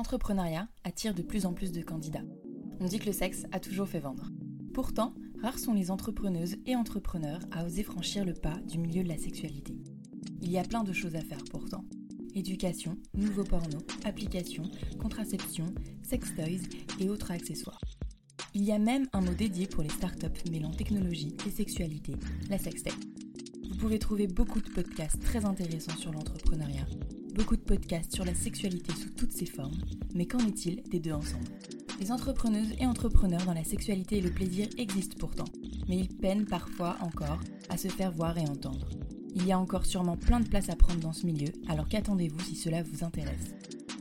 L'entrepreneuriat attire de plus en plus de candidats. On dit que le sexe a toujours fait vendre. Pourtant, rares sont les entrepreneuses et entrepreneurs à oser franchir le pas du milieu de la sexualité. Il y a plein de choses à faire pourtant. Éducation, nouveaux porno, applications, contraception, sex toys et autres accessoires. Il y a même un mot dédié pour les startups mêlant technologie et sexualité, la sextech. Vous pouvez trouver beaucoup de podcasts très intéressants sur l'entrepreneuriat, beaucoup de podcasts sur la sexualité sous toutes ses formes, mais qu'en est-il des deux ensemble? Les entrepreneuses et entrepreneurs dans la sexualité et le plaisir existent pourtant, mais ils peinent parfois encore à se faire voir et entendre. Il y a encore sûrement plein de place à prendre dans ce milieu, alors qu'attendez-vous si cela vous intéresse?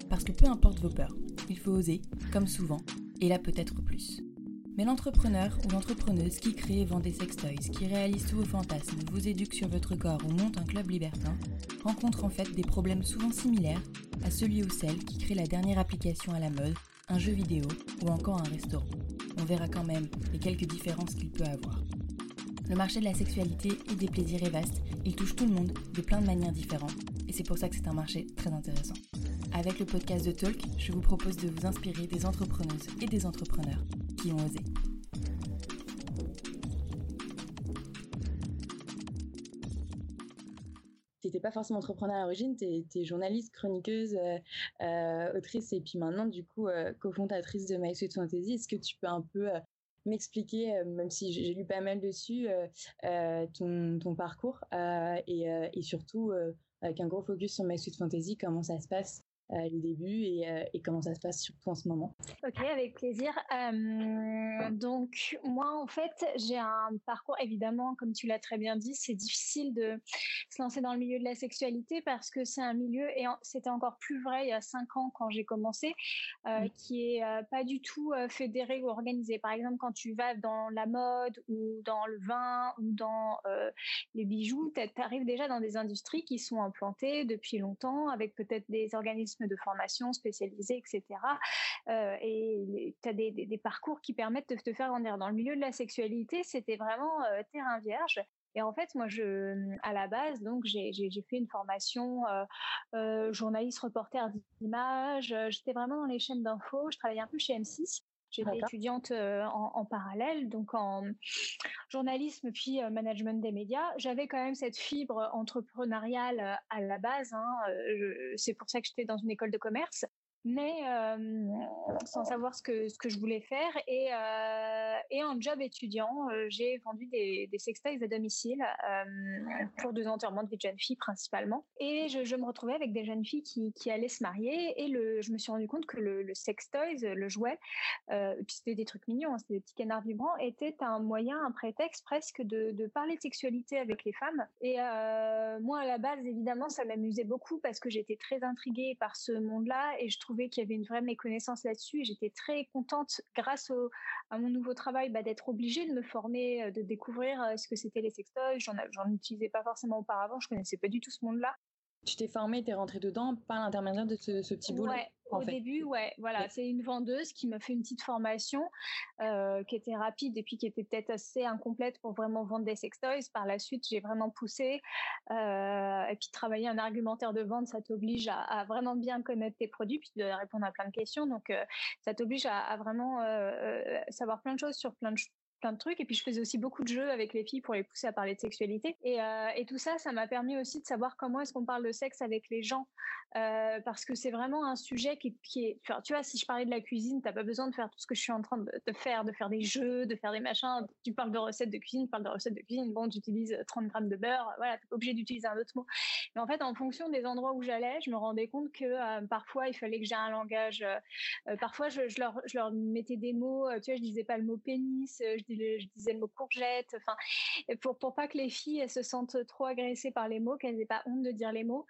Parce que peu importe vos peurs, il faut oser, comme souvent, et là peut-être plus. Mais l'entrepreneur ou l'entrepreneuse qui crée et vend des sextoys, qui réalise tous vos fantasmes, vous éduque sur votre corps ou monte un club libertin, rencontre en fait des problèmes souvent similaires à celui ou celle qui crée la dernière application à la mode, un jeu vidéo ou encore un restaurant. On verra quand même les quelques différences qu'il peut avoir. Le marché de la sexualité et des plaisirs est vaste, il touche tout le monde de plein de manières différentes, et c'est pour ça que c'est un marché très intéressant. Avec le podcast de Talk, je vous propose de vous inspirer des entrepreneuses et des entrepreneurs qui ont osé. Forcément entrepreneur à l'origine, tu es, journaliste, chroniqueuse, euh, euh, autrice et puis maintenant du coup euh, cofondatrice de My Sweet Fantasy. Est-ce que tu peux un peu m'expliquer, même si j'ai lu pas mal dessus, ton, ton, parcours et, et, surtout avec un gros focus sur My Sweet Fantasy, comment ça se passe? Euh, les débuts et, euh, et, comment ça se passe surtout en ce moment. Ok, avec plaisir. Euh, donc moi, en fait, j'ai un parcours, évidemment, comme tu l'as très bien dit, c'est difficile de se lancer dans le milieu de la sexualité parce que c'est un milieu, et c'était encore plus vrai il y a cinq ans quand j'ai commencé, qui est pas du tout fédéré ou organisé. Par exemple, quand tu vas dans la mode ou dans le vin ou dans les bijoux, tu arrives déjà dans des industries qui sont implantées depuis longtemps avec peut-être des organismes de formation spécialisés, etc. Euh, et tu as des, parcours qui permettent de te faire grandir. Dans le milieu de la sexualité, c'était vraiment euh, terrain vierge. Et en fait, moi, je, à la base, donc, j'ai fait une formation euh, journaliste, reporter d'image. J'étais vraiment dans les chaînes d'infos. Je travaillais un peu chez M6. J'étais étudiante en, parallèle, donc en journalisme puis management des médias. J'avais quand même cette fibre entrepreneuriale à la base. Hein, c'est pour ça que j'étais dans une école de commerce mais sans savoir ce que, je voulais faire. Et, et en job étudiant, j'ai vendu des, des sextoys à domicile pour des enterrements de vie de jeunes filles principalement. Et je, me retrouvais avec des jeunes filles qui, allaient se marier et je me suis rendu compte que le, le sextoys, le jouet, puis c'était des trucs mignons, hein, c'était des petits canards vibrants, était un moyen, un prétexte presque de, de parler de sexualité avec les femmes. Et moi, à la base, évidemment, ça m'amusait beaucoup parce que j'étais très intriguée par ce monde-là et je trouvé qu'il y avait une vraie méconnaissance là-dessus et j'étais très contente, grâce à mon nouveau travail, bah, d'être obligée de me former, euh, de découvrir euh, ce que c'était les sextoys. J'en, j'en utilisais pas forcément auparavant, je connaissais pas du tout ce monde-là. Tu t'es formée, tu es rentrée dedans par l'intermédiaire de ce, ce petit boulot Ouais, au début, ouais, voilà, c'est une vendeuse qui m'a fait une petite formation euh, qui était rapide et puis qui était peut-être assez incomplète pour vraiment vendre des sextoys. Par la suite, j'ai vraiment poussé euh, et puis travailler un argumentaire de vente, ça t'oblige à, à, vraiment bien connaître tes produits puis de répondre à plein de questions. Donc, euh, ça t'oblige à, à vraiment savoir plein de choses sur plein de plein de trucs. Et puis, je faisais aussi beaucoup de jeux avec les filles pour les pousser à parler de sexualité. Et, euh, et tout ça, ça m'a permis aussi de savoir comment est-ce qu'on parle de sexe avec les gens. Euh, parce que c'est vraiment un sujet qui, est... Tu vois, si je parlais de la cuisine, t'as pas besoin de faire tout ce que je suis en train de, faire, de faire des jeux, de faire des machins. Tu parles de recettes de cuisine, tu parles de recettes de cuisine. Bon, tu utilises 30 grammes de beurre. Voilà, t'es obligé d'utiliser un autre mot. Mais en fait, en fonction des endroits où j'allais, je me rendais compte que euh, parfois, il fallait que j'ai un langage... Parfois, je, je, leur, je leur mettais des mots. tu vois, je disais pas le mot pénis, je, je disais le mot courgette. Enfin, pour pour pas que les filles se sentent trop agressées par les mots, qu'elles n'aient pas honte de dire les mots.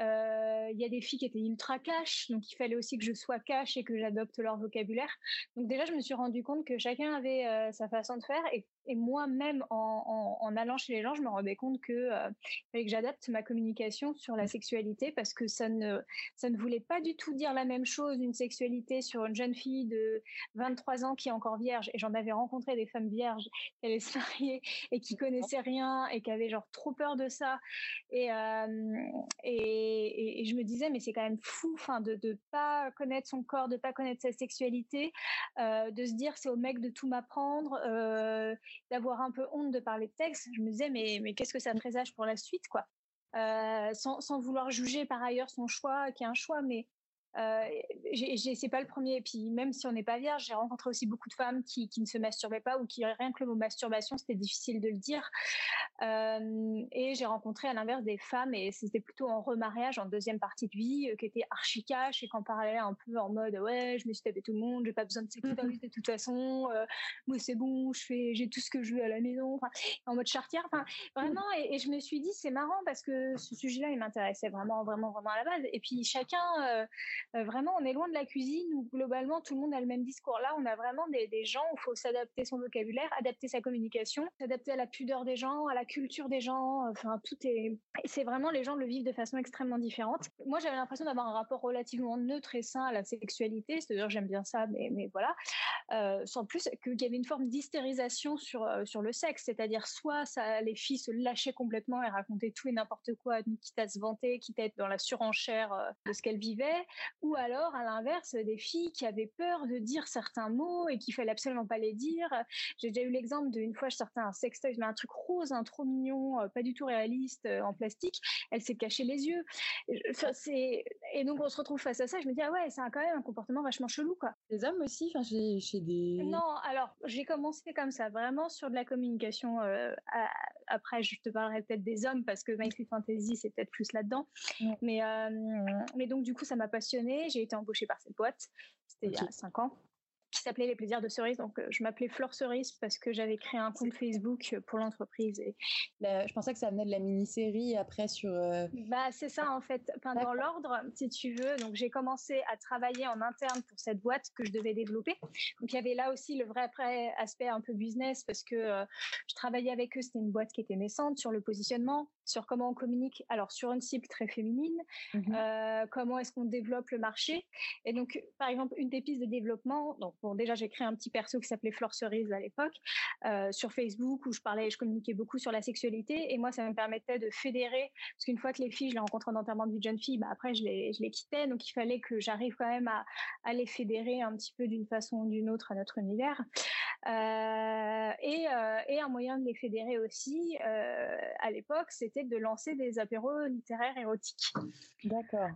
Euh, il y a des filles qui étaient ultra cash, donc il fallait aussi que je sois cash et que j'adopte leur vocabulaire. Donc déjà, je me suis rendu compte que chacun avait euh, sa façon de faire et Et moi-même, en, allant chez les gens, je me rendais compte que euh, fallait que j'adapte ma communication sur la sexualité parce que ça ne, ça ne voulait pas du tout dire la même chose d'une sexualité sur une jeune fille de 23 ans qui est encore vierge. Et j'en avais rencontré des femmes vierges qui allaient se marier et qui connaissaient rien et qui avaient genre trop peur de ça. Et, euh, et, et, je me disais, mais c'est quand même fou enfin, de ne pas connaître son corps, de pas connaître sa sexualité, euh, de se dire c'est au mec de tout m'apprendre. D'avoir un peu honte de parler de sexe. Je me disais, mais, mais qu'est-ce que ça présage pour la suite, quoi euh, sans, sans, vouloir juger par ailleurs son choix, qui est un choix, mais euh, c'est pas le premier. Et puis même si on n'est pas vierge, j'ai rencontré aussi beaucoup de femmes qui, qui, ne se masturbaient pas ou qui rien que le mot masturbation, c'était difficile de le dire. Euh, et j'ai rencontré à l'inverse des femmes et c'était plutôt en remariage en deuxième partie de vie euh, qui était archi cash et qui en parlait un peu en mode ouais je me suis tapé tout le monde, j'ai pas besoin de sexualité de toute façon, euh, moi c'est bon, je fais j'ai tout ce que je veux à la maison, en mode chartière, enfin vraiment et, et, je me suis dit c'est marrant parce que ce sujet-là il m'intéressait vraiment vraiment vraiment à la base et puis chacun euh, vraiment, on est loin de la cuisine où globalement tout le monde a le même discours. Là, on a vraiment des, gens où il faut s'adapter son vocabulaire, adapter sa communication, s'adapter à la pudeur des gens, à la culture des gens. Enfin, tout est. C'est vraiment les gens le vivent de façon extrêmement différente. Moi, j'avais l'impression d'avoir un rapport relativement neutre et sain à la sexualité. C'est-à-dire, j'aime bien ça, mais, voilà. Euh, sans plus qu'il y avait une forme d'hystérisation sur, euh, sur le sexe. C'est-à-dire, soit les filles se lâchaient complètement et racontaient tout et n'importe quoi, quitte à se vanter, quitte à être dans la surenchère de ce qu'elles vivaient, ou alors à l'inverse des filles qui avaient peur de dire certains mots et qu'il fallait absolument pas les dire. J'ai déjà eu l'exemple d'une fois je sortais un sextoy, mais un truc rose, un trop mignon, euh, pas du tout réaliste euh, en plastique. Elle s'est cachée les yeux. Enfin, c'est et donc on se retrouve face à ça. Je me dis ah ouais c'est quand même un comportement vachement chelou quoi. Les hommes aussi, enfin chez des. Non alors j'ai commencé comme ça vraiment sur de la communication. Euh, après je te parlerai peut-être des hommes parce que My Fantasy c'est peut-être plus là-dedans. Mais mais donc du coup ça m'a passionné j'ai été embauchée par cette boîte. C'était il y a cinq ans qui s'appelait Les Plaisirs de Cerise. Donc, euh, je m'appelais Fleur Cerise parce que j'avais créé un compte Facebook euh, pour l'entreprise. Et je pensais que ça venait de la mini-série après sur. Euh, bah, c'est ça en fait. dans l'ordre, si tu veux. Donc, j'ai commencé à travailler en interne pour cette boîte que je devais développer. Donc, il y avait là aussi le vrai aspect un peu business parce que je travaillais avec eux. C'était une boîte qui était naissante sur le positionnement, sur comment on communique. Alors, sur une cible très féminine, mmh comment est-ce qu'on développe le marché. Et donc, par exemple, une des pistes de développement. Donc, Bon, déjà, j'ai créé un petit perso qui s'appelait Fleur Cerise à l'époque euh, sur Facebook où je parlais, je communiquais beaucoup sur la sexualité et moi, ça me permettait de fédérer parce qu'une fois que les filles, je les rencontrais en enterrement de vie de jeune fille, bah, après, je les, je les quittais. Donc, il fallait que j'arrive quand même à, à, les fédérer un petit peu d'une façon ou d'une autre à notre univers. Euh, et, euh, et, un moyen de les fédérer aussi euh, à l'époque, c'était de lancer des apéros littéraires érotiques. D'accord.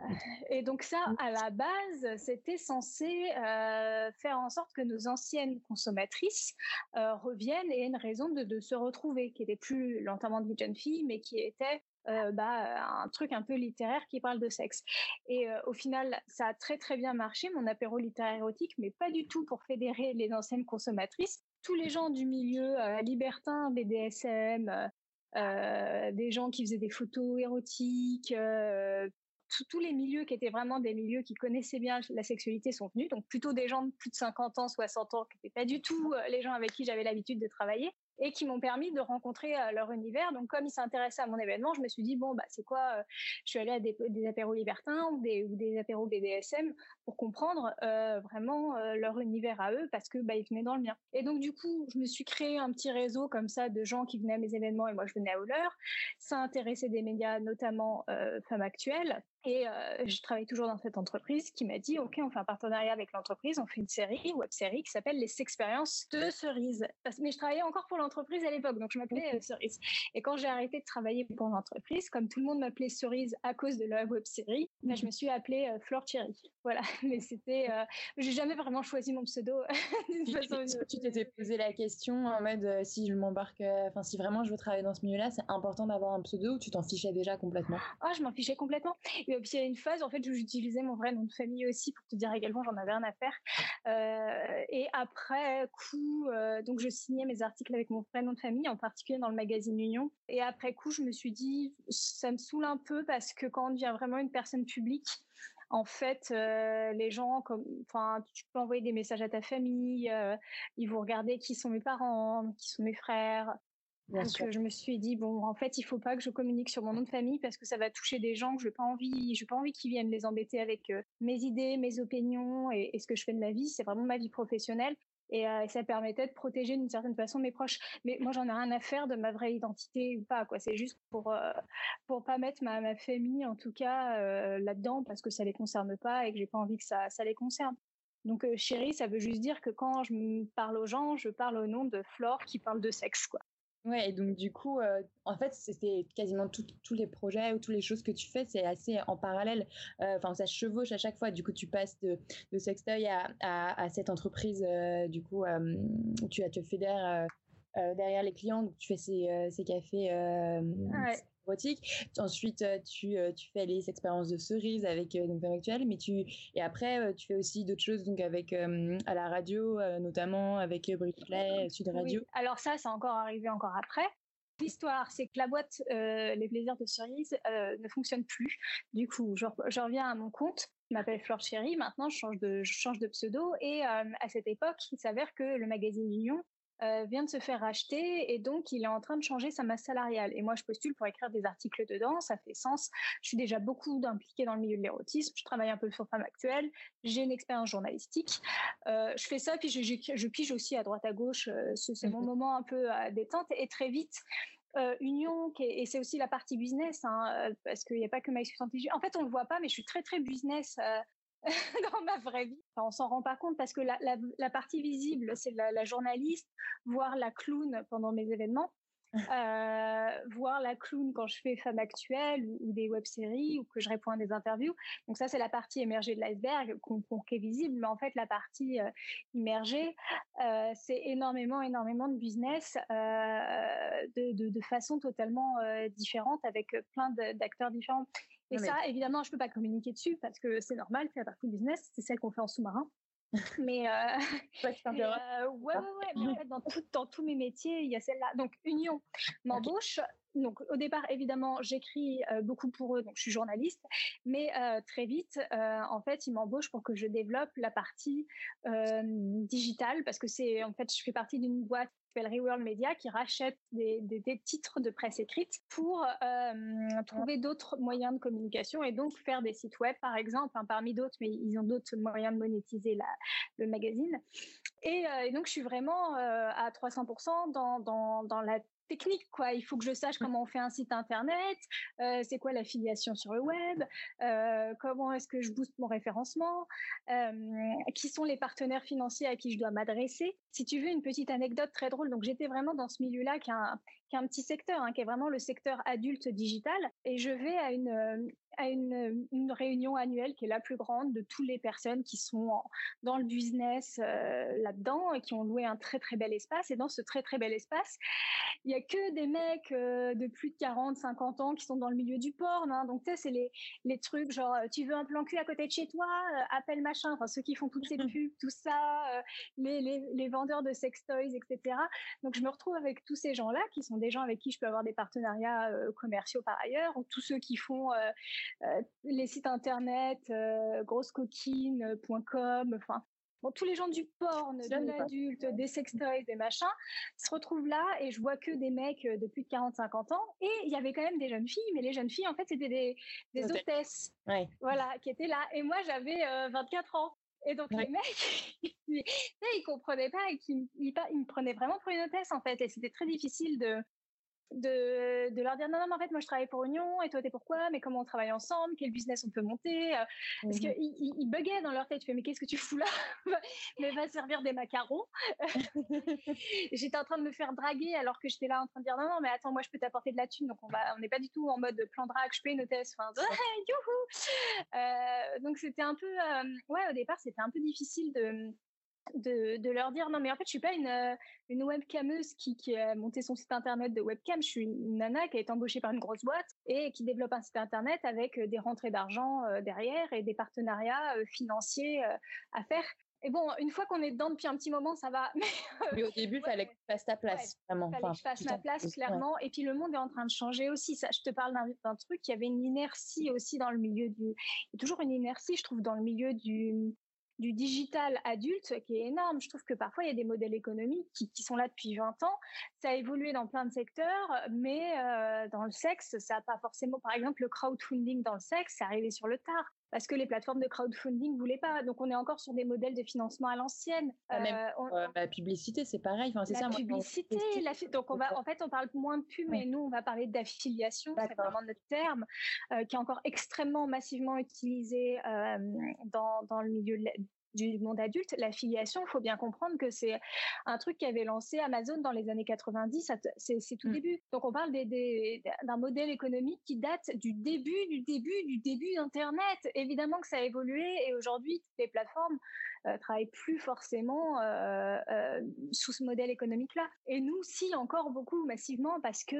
Et donc ça, à la base, c'était censé faire en sorte que nos anciennes consommatrices reviennent et aient une raison de, de, se retrouver, qui n'était plus l'enterrement de vie de jeune fille, mais qui était euh, bah, un truc un peu littéraire qui parle de sexe. Et euh, au final, ça a très très bien marché, mon apéro littéraire érotique, mais pas du tout pour fédérer les anciennes consommatrices. Tous les gens du milieu euh, libertin, BDSM, des gens qui faisaient des photos érotiques, tous les milieux qui étaient vraiment des milieux qui connaissaient bien la sexualité sont venus, donc plutôt des gens de plus de 50 ans, 60 ans, qui n'étaient pas du tout les gens avec qui j'avais l'habitude de travailler et qui m'ont permis de rencontrer euh, leur univers. Donc, comme ils s'intéressaient à mon événement, je me suis dit, bon, bah, c'est quoi euh, Je suis allée à des, apéros libertins ou des, ou apéros BDSM pour comprendre euh, vraiment leur univers à eux parce que bah, venaient dans le mien. Et donc, du coup, je me suis créé un petit réseau comme ça de gens qui venaient à mes événements et moi, je venais à leur. Ça intéressait des médias, notamment Femmes Actuelles. Et je travaille toujours dans cette entreprise qui m'a dit, OK, on fait un partenariat avec l'entreprise, on fait une série, web série qui s'appelle Les Expériences de Cerise. Mais je travaillais encore pour l'entreprise entreprise à l'époque, donc je m'appelais euh, Cerise. Et quand j'ai arrêté de travailler pour l'entreprise, comme tout le monde m'appelait Cerise à cause de la web série, ben, je me suis appelée euh, Flore Thierry. Voilà, mais c'était, euh, j'ai jamais vraiment choisi mon pseudo d'une façon Tu t'étais posé la question en mode si je m'embarque, enfin si vraiment je veux travailler dans ce milieu-là, c'est important d'avoir un pseudo ou tu t'en fichais déjà complètement? Ah, je m'en fichais complètement. Et puis il y a une phase en fait où j'utilisais mon vrai nom de famille aussi pour te dire également j'en avais rien à faire. et après coup, donc je signais mes articles avec mon prénom de famille, en particulier dans le magazine Union. Et après coup, je me suis dit, ça me saoule un peu parce que quand on devient vraiment une personne publique, en fait, les gens, enfin, tu peux envoyer des messages à ta famille, ils vont regarder qui sont mes parents, qui sont mes frères. Donc, je me suis dit bon, en fait, il faut pas que je communique sur mon nom de famille parce que ça va toucher des gens que je n'ai pas envie, j'ai pas envie qu'ils viennent les embêter avec mes idées, mes opinions et, ce que je fais de ma vie. C'est vraiment ma vie professionnelle. Et, ça permettait de protéger d'une certaine façon mes proches. Mais moi, j'en ai rien à faire de ma vraie identité ou pas. Quoi. C'est juste pour euh, pour pas mettre ma, ma famille, en tout cas, là-dedans, parce que ça les concerne pas et que j'ai pas envie que ça, ça les concerne. Donc, chérie, ça veut juste dire que quand je parle aux gens, je parle au nom de Flore qui parle de sexe, quoi. Ouais, et donc du coup, en fait, c'était quasiment tous les projets ou toutes les choses que tu fais, c'est assez en parallèle. Enfin, ça chevauche à chaque fois. Du coup, tu passes de, de Sextoy à, à, cette entreprise. du coup, tu, tu fédères derrière les clients. Donc, tu fais ces, ces cafés. Ouais. Ensuite, euh, tu, euh, tu fais les expériences de cerises avec euh, donc actuelle, mais tu et après tu fais aussi d'autres choses donc avec à la radio, notamment avec Brickplay, Sud Radio. Alors ça, c'est encore arrivé encore après. L'histoire, c'est que la boîte Les Plaisirs de Cerises ne fonctionne plus. Du coup, je, reviens à mon compte. Je m'appelle Flore Chérie. Maintenant, je change de, je change de pseudo. Et à cette époque, il s'avère que le magazine Union euh, vient de se faire racheter et donc il est en train de changer sa masse salariale. Et moi, je postule pour écrire des articles dedans, ça fait sens. Je suis déjà beaucoup impliquée dans le milieu de l'érotisme, je travaille un peu sur Femme Actuelle, j'ai une expérience journalistique. Euh, je fais ça, puis je, je, pige aussi à droite à gauche. Euh, c'est mon mmh moment un peu à détente et très vite. Union, et c'est aussi la partie business, hein, parce qu'il n'y a pas que MySusantige. En fait, on le voit pas, mais je suis très très business dans ma vraie vie. Enfin, on s'en rend pas compte parce que la, la, la partie visible, c'est la, la, journaliste, voir la clown pendant mes événements, euh, voir la clown quand je fais Femme Actuelle ou, des web-séries ou que je réponds à des interviews. Donc ça, c'est la partie émergée de l'iceberg qu'on qu est visible, mais en fait, la partie euh, immergée, euh, c'est énormément, énormément de business euh, de, de, de, façon totalement euh, différente avec plein d'acteurs différents. Et ça, évidemment, je peux pas communiquer dessus parce que c'est normal, c'est la partie business, c'est celle qu'on fait en sous-marin. Mais, euh, ouais, euh, ouais, ouais, ouais, mais en fait, dans, tout, dans tous mes métiers, il y a celle-là. Donc, Union m'embauche. Donc, au départ, évidemment, j'écris euh, beaucoup pour eux, donc je suis journaliste. Mais très vite, en fait, ils m'embauchent pour que je développe la partie digitale parce que c'est, en fait, je fais partie d'une boîte s'appelle Reworld Media qui rachète des, titres de presse écrite pour euh, trouver d'autres moyens de communication et donc faire des sites web par exemple, hein, parmi d'autres, mais ils ont d'autres moyens de monétiser le magazine. Et, euh, donc je suis vraiment euh, à 300% dans, dans, dans la technique, quoi. Il faut que je sache mmh. comment on fait un site internet, euh, c'est quoi l'affiliation sur le web, euh, comment est-ce que je booste mon référencement, euh, qui sont les partenaires financiers à qui je dois m'adresser. Si tu veux une petite anecdote très drôle, donc j'étais vraiment dans ce milieu-là qui est un, qui est un petit secteur, hein, qui est vraiment le secteur adulte digital, et je vais à une à une, une, réunion annuelle qui est la plus grande de toutes les personnes qui sont dans le business euh, là-dedans et qui ont loué un très très bel espace. Et dans ce très très bel espace, il y a que des mecs euh, de plus de 40, 50 ans qui sont dans le milieu du porn. Hein. Donc tu sais, c'est les, les trucs genre tu veux un plan cul à côté de chez toi, appelle machin. Enfin ceux qui font toutes ces pubs, tout ça, les, les, les vendeurs de sex toys, etc. Donc je me retrouve avec tous ces gens-là qui sont des gens avec qui je peux avoir des partenariats commerciaux par ailleurs, ou tous ceux qui font les sites internet, euh, grossecoquine.com, enfin Bon, tous les gens du porn, de l'adulte, des sextoys, des machins, se retrouvent là et je vois que des mecs euh, de plus de 40-50 ans. Et il y avait quand même des jeunes filles, mais les jeunes filles, en fait, c'était des, des hôtesses. Voilà, qui étaient là. Et moi, j'avais 24 ans. Et donc, les mecs, ils, ils comprenaient pas et ils, ils, me prenaient vraiment pour une hôtesse, en fait. Et c'était très difficile de, de, de, leur dire non, non, mais en fait, moi je travaille pour Union et toi t'es pourquoi, mais comment on travaille ensemble, quel business on peut monter? Euh, parce mmh qu'ils ils, buguaient dans leur tête. Tu fais, mais qu'est-ce que tu fous là? Mais va servir des macarons. j'étais en train de me faire draguer alors que j'étais là en train de dire non, non, mais attends, moi je peux t'apporter de la thune. Donc on va, on n'est pas du tout en mode plan drague, je paye une hôtesse. Enfin, euh, donc c'était un peu, euh, ouais, au départ c'était un peu difficile de de, de, leur dire non mais en fait je suis pas une, euh, une webcameuse qui, qui a monté son site internet de webcam, je suis une nana qui a été embauchée par une grosse boîte et qui développe un site internet avec euh, des rentrées d'argent euh, derrière et des partenariats financiers à faire. Et bon, une fois qu'on est dedans depuis un petit moment, ça va. Mais, au début, il fallait que tu fasses ta place, vraiment. Il fallait que je fasse ma place, clairement. Et puis le monde est en train de changer aussi. Ça, je te parle d'un truc, il y avait une inertie aussi dans le milieu du. Il y a toujours une inertie, je trouve, dans le milieu du, du digital adulte qui est énorme. Je trouve que parfois, il y a des modèles économiques qui, sont là depuis 20 ans. Ça a évolué dans plein de secteurs, mais euh, dans le sexe, ça n'a pas forcément... Par exemple, le crowdfunding dans le sexe, c'est arrivé sur le tard parce que les plateformes de crowdfunding voulaient pas. Donc on est encore sur des modèles de financement à l'ancienne. Ah, euh, la publicité, c'est pareil. Enfin, c'est la publicité, la... donc on va, en fait, on parle moins de pub, mais nous on va parler d'affiliation, c'est vraiment notre terme, euh, qui est encore extrêmement massivement utilisé dans, dans le milieu du monde adulte, l'affiliation, il faut bien comprendre que c'est un truc qui avait lancé Amazon dans les années 90, c'est tout mmh. début. Donc on parle d'un modèle économique qui date du début, du début, du début d'Internet. Évidemment que ça a évolué et aujourd'hui, toutes les plateformes euh, travaillent plus forcément euh, euh, sous ce modèle économique-là. Et nous, si, encore beaucoup massivement parce que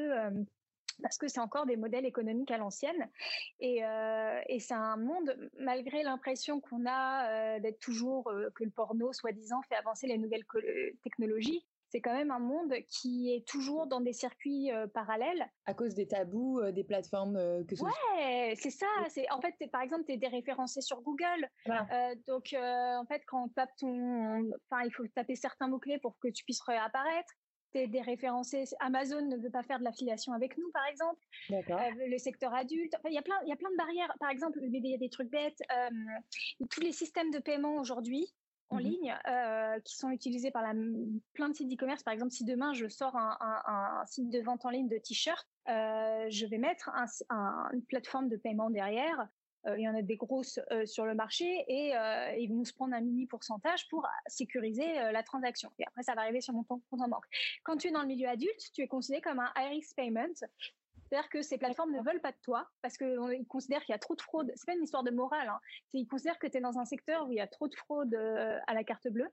parce que c'est encore des modèles économiques à l'ancienne. Et, euh, et c'est un monde, malgré l'impression qu'on a euh, d'être toujours, euh, que le porno, soi-disant, fait avancer les nouvelles technologies, c'est quand même un monde qui est toujours dans des circuits parallèles. À cause des tabous, des plateformes que ce Ouais, c'est ça. C'est en fait, par exemple, tu es déréférencé sur Google. donc, en fait, quand on tape ton, enfin, il faut taper certains mots clés pour que tu puisses réapparaître déréférencé. Amazon ne veut pas faire de l'affiliation avec nous, par exemple. Euh, le secteur adulte. il y a plein, il y a plein de barrières. Par exemple, il y a des trucs bêtes. Euh, tous les systèmes de paiement aujourd'hui en mmh ligne euh, qui sont utilisés par la, plein de sites d'e-commerce. Par exemple, si demain je sors un, site de vente en ligne de t-shirts, je vais mettre une plateforme de paiement derrière il y en a des grosses euh, sur le marché et euh, ils vont se prendre un mini pourcentage pour sécuriser la transaction. Et après, ça va arriver sur mon compte en banque. Quand tu es dans le milieu adulte, tu es considéré comme un high risk payment. C'est-à-dire que ces plateformes ne veulent pas de toi parce qu'ils considèrent qu'il y a trop de fraude. C'est pas une histoire de morale. Hein. Ils considèrent que tu es dans un secteur où il y a trop de fraude à la carte bleue.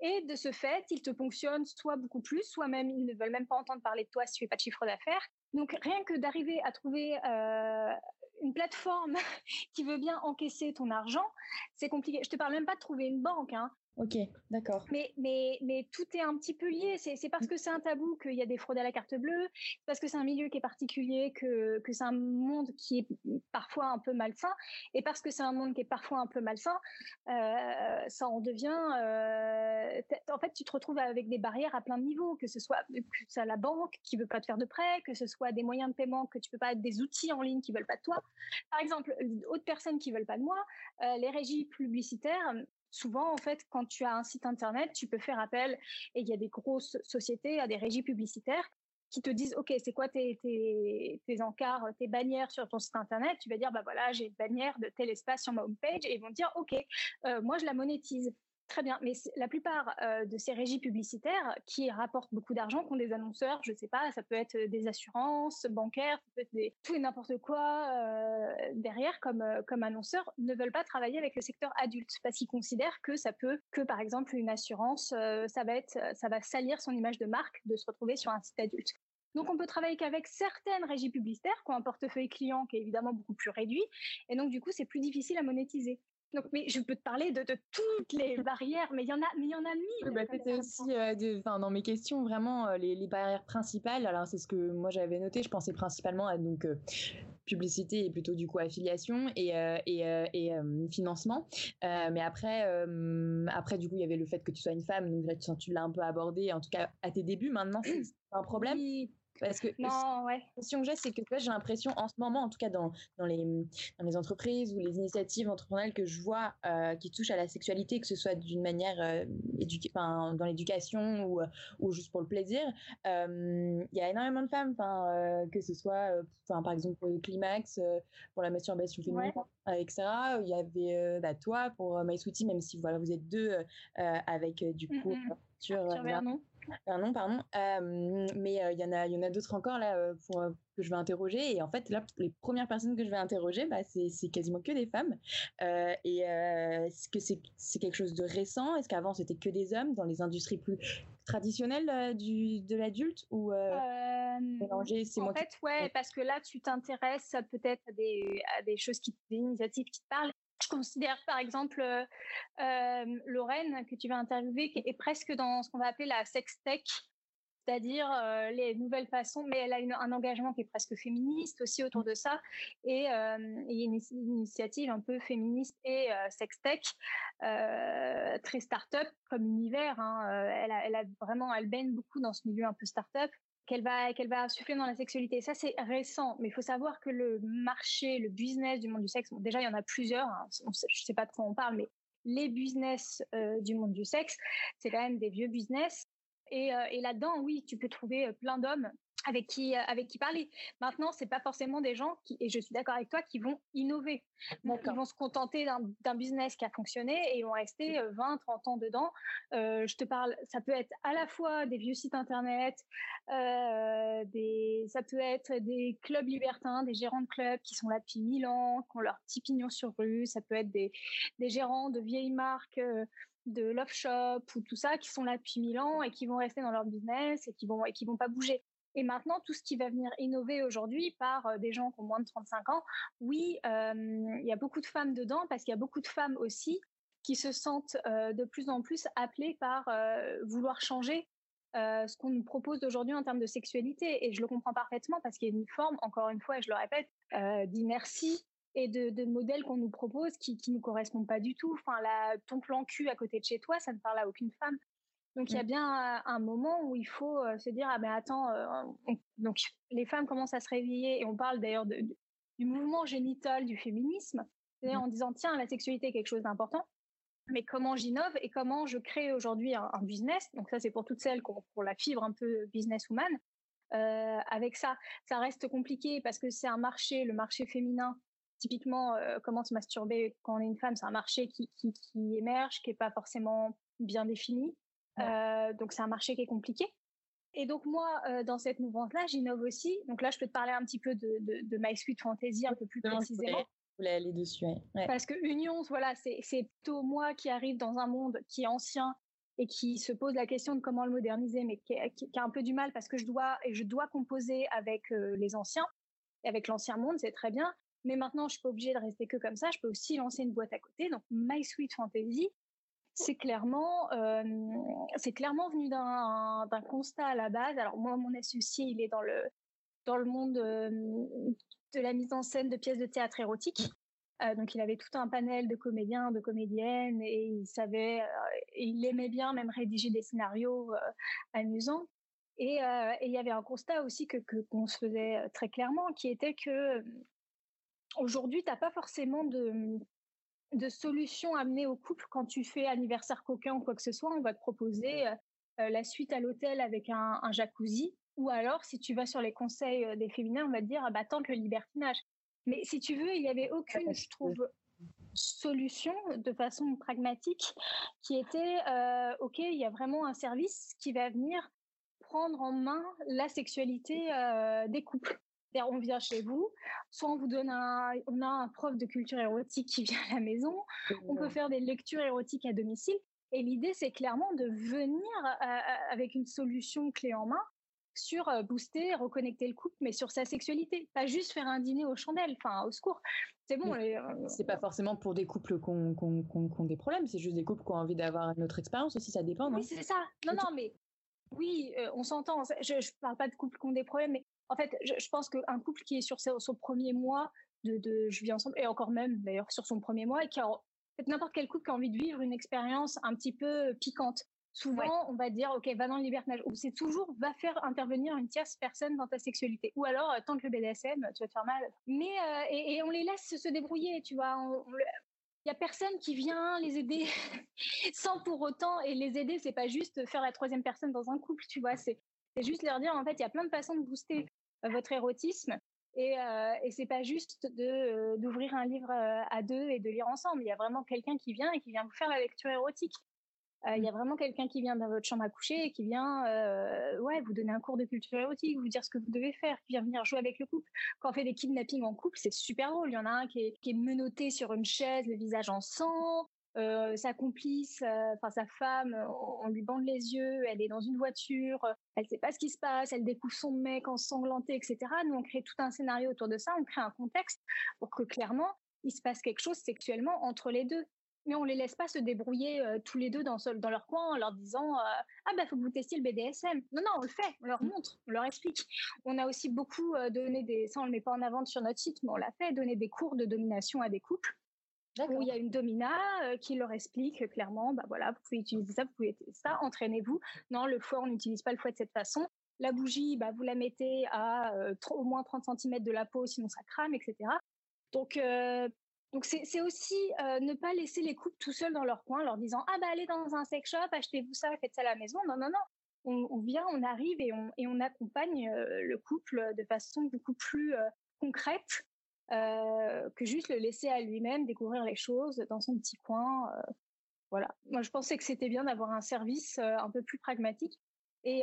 Et de ce fait, ils te ponctionnent soit beaucoup plus, soit même ils ne veulent même pas entendre parler de toi si tu fais pas de chiffre d'affaires. Donc rien que d'arriver à trouver une plateforme qui veut bien encaisser ton argent, c'est compliqué. Je te parle même pas de trouver une banque. Hein. Ok, d'accord. Mais, mais, mais tout est un petit peu lié. C'est parce que c'est un tabou qu'il y a des fraudes à la carte bleue, parce que c'est un milieu qui est particulier, que, que c'est un monde qui est parfois un peu malsain, et parce que c'est un monde qui est parfois un peu malsain, euh, ça en devient... Euh, en fait, tu te retrouves avec des barrières à plein de niveaux, que ce soit, que la banque qui veut pas te faire de prêt, que ce soit des moyens de paiement que tu peux pas, des outils en ligne qui veulent pas de toi. Par exemple, d'autres personnes qui veulent pas de moi, euh, les régies publicitaires, souvent, en fait, quand tu as un site internet, tu peux faire appel et il y a des grosses sociétés, à des régies publicitaires qui te disent, OK, c'est quoi tes, encarts, tes bannières sur ton site internet? Tu vas dire, bah voilà, j'ai une bannière de tel espace sur ma homepage et ils vont dire, OK, euh, moi je la monétise. Très bien, mais la plupart euh, de ces régies publicitaires qui rapportent beaucoup d'argent, qui ont des annonceurs, je ne sais pas, ça peut être des assurances bancaires, ça peut être tout et n'importe quoi euh, derrière comme, euh, comme annonceurs, ne veulent pas travailler avec le secteur adulte parce qu'ils considèrent que ça peut, que par exemple une assurance, ça va être, ça va salir son image de marque de se retrouver sur un site adulte. Donc, on peut travailler qu'avec certaines régies publicitaires qui ont un portefeuille client qui est évidemment beaucoup plus réduit. Et donc, du coup, c'est plus difficile à monétiser. Donc, mais je peux te parler de, toutes les barrières, mais il y en a, mais il y en a mille. Bah, c'était aussi, euh, dans mes questions, vraiment euh, les, barrières principales. Alors, c'est ce que moi j'avais noté. Je pensais principalement à donc euh, publicité et plutôt du coup affiliation et, et, et financement. mais après, après du coup, il y avait le fait que tu sois une femme. Donc, tu l'as un peu abordé, en tout cas à tes débuts. Maintenant, c'est un problème. Parce que non, ouais. la question que j'ai, c'est que j'ai l'impression en ce moment, en tout cas dans, dans, les, dans les entreprises ou les initiatives entrepreneuriales que je vois euh, qui touchent à la sexualité, que ce soit d'une manière euh, dans l'éducation ou, ou juste pour le plaisir, euh, il y a énormément de femmes, que ce soit par exemple pour le climax, pour la masturbation féminine, etc. Il y avait bah, toi pour My Sweetie, même si voilà, vous êtes deux avec du mmh, coup. Mmh. Sur, un nom, pardon. mais il y en a, il y en a d'autres encore là pour, que je vais interroger. Et en fait, là, les premières personnes que je vais interroger, bah, c'est quasiment que des femmes. et est-ce que c'est quelque chose de récent? Est-ce qu'avant c'était que des hommes dans les industries plus traditionnelles du, de l'adulte? Ou mélanger En fait, ouais, parce que là, tu t'intéresses peut-être à des, à des choses qui, des initiatives qui te parlent je considère par exemple Lorraine que tu vas interviewer qui est presque dans ce qu'on va appeler la sex tech c'est-à-dire les nouvelles façons, mais elle a un engagement qui est presque féministe aussi autour de ça, et il y a une, initiative un peu féministe et sextech, très start-up comme univers. Hein, elle, a, elle, a, vraiment, elle baigne beaucoup dans ce milieu un peu start-up qu'elle va qu'elle va dans la sexualité. Ça c'est récent, mais il faut savoir que le marché, le business du monde du sexe, déjà il y en a plusieurs. Hein, je ne sais pas de quoi on parle, mais les business du monde du sexe, c'est quand même des vieux business euh, et, là-dedans, oui, tu peux trouver euh, plein d'hommes avec qui euh, avec qui parler. Maintenant, c'est pas forcément des gens qui et je suis d'accord avec toi qui vont innover. Donc ils vont se contenter d'un business qui a fonctionné et ils vont rester 20 30 ans dedans. je te parle ça peut être à la fois des vieux sites internet des ça peut être des clubs libertins, des gérants de clubs qui sont là depuis 1000 ans, qui ont leur petit pignon sur rue, ça peut être des des gérants de vieilles marques de Love Shop ou tout ça qui sont là depuis mille ans et qui vont rester dans leur business et qui vont et qui vont pas bouger. Et maintenant, tout ce qui va venir innover aujourd'hui par euh, des gens qui ont moins de 35 ans, oui, euh, il y a beaucoup de femmes dedans parce qu'il y a beaucoup de femmes aussi qui se sentent euh, de plus en plus appelées par vouloir changer ce qu'on nous propose aujourd'hui en termes de sexualité. Et je le comprends parfaitement parce qu'il y a une forme, encore une fois, je le répète, d'inertie et de, modèles qu'on nous propose qui ne nous correspondent pas du tout. Enfin, la, ton plan cul à côté de chez toi, ça ne parle à aucune femme. Donc il y a bien un moment où il faut euh, se dire ah ben attends euh, donc les femmes commencent à se réveiller et on parle d'ailleurs du mouvement génital du féminisme c'est-à-dire mmh. en disant tiens la sexualité est quelque chose d'important mais comment j'innove et comment je crée aujourd'hui un, business? Donc ça c'est pour toutes celles qui ont pour la fibre un peu businesswoman euh, avec ça ça reste compliqué parce que c'est un marché le marché féminin typiquement, euh, comment se masturber quand on est une femme, c'est un marché qui, qui, émerge, qui n'est pas forcément bien défini. Euh, donc c'est un marché qui est compliqué. Et donc moi, euh, dans cette mouvance-là, j'innove aussi. Donc là, je peux te parler un petit peu de, de, My Sweet Fantasy un peu plus précisément. Vous voulez aller dessus. Parce que Union, voilà, c'est plutôt moi qui arrive dans un monde qui est ancien et qui se pose la question de comment le moderniser, mais qui, qui, a un peu du mal parce que je dois et je dois composer avec les anciens, avec l'ancien monde, c'est très bien. Mais maintenant, je suis pas obligée de rester que comme ça. Je peux aussi lancer une boîte à côté. Donc, My Sweet Fantasy, c'est clairement, euh, c'est clairement venu d'un, constat à la base. Alors moi, mon associé, il est dans le dans le monde euh, de la mise en scène de pièces de théâtre érotiques. Euh, donc il avait tout un panel de comédiens, de comédiennes, et il savait, il aimait bien même rédiger des scénarios amusants. Et, il y avait un constat aussi que qu'on se faisait très clairement, qui était que aujourd'hui, tu n'as pas forcément de, de solution amenée au couple quand tu fais anniversaire coquin ou quoi que ce soit. On va te proposer euh, euh, la suite à l'hôtel avec un, jacuzzi. Ou alors, si tu vas sur les conseils euh, des féminins, on va te dire, ah bah, tente le libertinage. Mais si tu veux, il n'y avait aucune, je trouve, solution de façon pragmatique qui était, OK, il y a vraiment un service qui va venir prendre en main la sexualité des couples on vient chez vous, soit on vous donne un, on a un prof de culture érotique qui vient à la maison, on peut faire des lectures érotiques à domicile. Et l'idée, c'est clairement de venir euh, euh, avec une solution clé en main sur euh, booster, reconnecter le couple, mais sur sa sexualité, pas juste faire un dîner aux chandelles, enfin au secours. C'est bon. c'est pas forcément pour des couples qui ont, des problèmes, c'est juste des couples qui ont envie d'avoir une autre expérience aussi, ça dépend. oui, c'est ça. Non, non, mais oui, on s'entend. Je, ne parle pas de couples qui ont des problèmes, mais en fait, je, pense qu'un couple qui est sur son, premier mois de, de, je vis ensemble, et encore même d'ailleurs sur son premier mois, et qui a n'importe quel couple qui a envie de vivre une expérience un petit peu piquante. Souvent, on va dire, OK, va dans le libertinage. Ou c'est toujours, va faire intervenir une tierce personne dans ta sexualité. Ou alors, euh, tant que le BDSM, tu vas te faire mal. Mais, euh, et, on les laisse se débrouiller, tu vois. il y a personne qui vient les aider sans pour autant et les aider c'est pas juste faire la troisième personne dans un couple tu vois c'est c'est juste leur dire, en fait, il y a plein de façons de booster euh, votre érotisme. Et, euh, et c'est pas juste de euh, d'ouvrir un livre euh, à deux et de lire ensemble. Il y a vraiment quelqu'un qui vient et qui vient vous faire la lecture érotique. il y a vraiment quelqu'un qui vient dans votre chambre à coucher et qui vient ouais vous donner un cours de culture érotique, vous dire ce que vous devez faire, qui vient venir jouer avec le couple. Quand on fait des kidnappings en couple, c'est super drôle. Il y en a un qui est, qui est menotté sur une chaise, le visage en sang. Euh, sa complice, euh, enfin sa femme, on, lui bande les yeux, elle est dans une voiture, elle sait pas ce qui se passe, elle découvre son mec ensanglanté, etc. Nous, on crée tout un scénario autour de ça, on crée un contexte pour que clairement, il se passe quelque chose sexuellement entre les deux. Mais on les laisse pas se débrouiller tous les deux dans, dans leur coin en leur disant ah bah faut que vous testiez le BDSM. Non non on le fait, on leur mmh. montre, on leur explique. On a aussi beaucoup donné des, ça on le met pas en avant sur notre site, mais on l'a fait, donner des cours de domination à des couples où il y a une domina qui leur explique clairement, bah voilà, vous pouvez utiliser ça, vous pouvez utiliser ça, entraînez-vous. Non, le foie, on n'utilise pas le foie de cette façon. La bougie, bah, vous la mettez à au moins 30 cm de la peau, sinon ça crame, etc. Donc, donc c'est aussi ne pas laisser les couples tout seuls dans leur coin, leur disant ah bah allez dans un sex shop, achetez-vous ça, faites ça à la maison. Non non non, on, on vient, on arrive et on, et on accompagne le couple de façon beaucoup plus concrète euh, que juste le laisser à lui-même découvrir les choses dans son petit coin. Euh, voilà. Moi, je pensais que c'était bien d'avoir un service euh, un peu plus pragmatique. Et,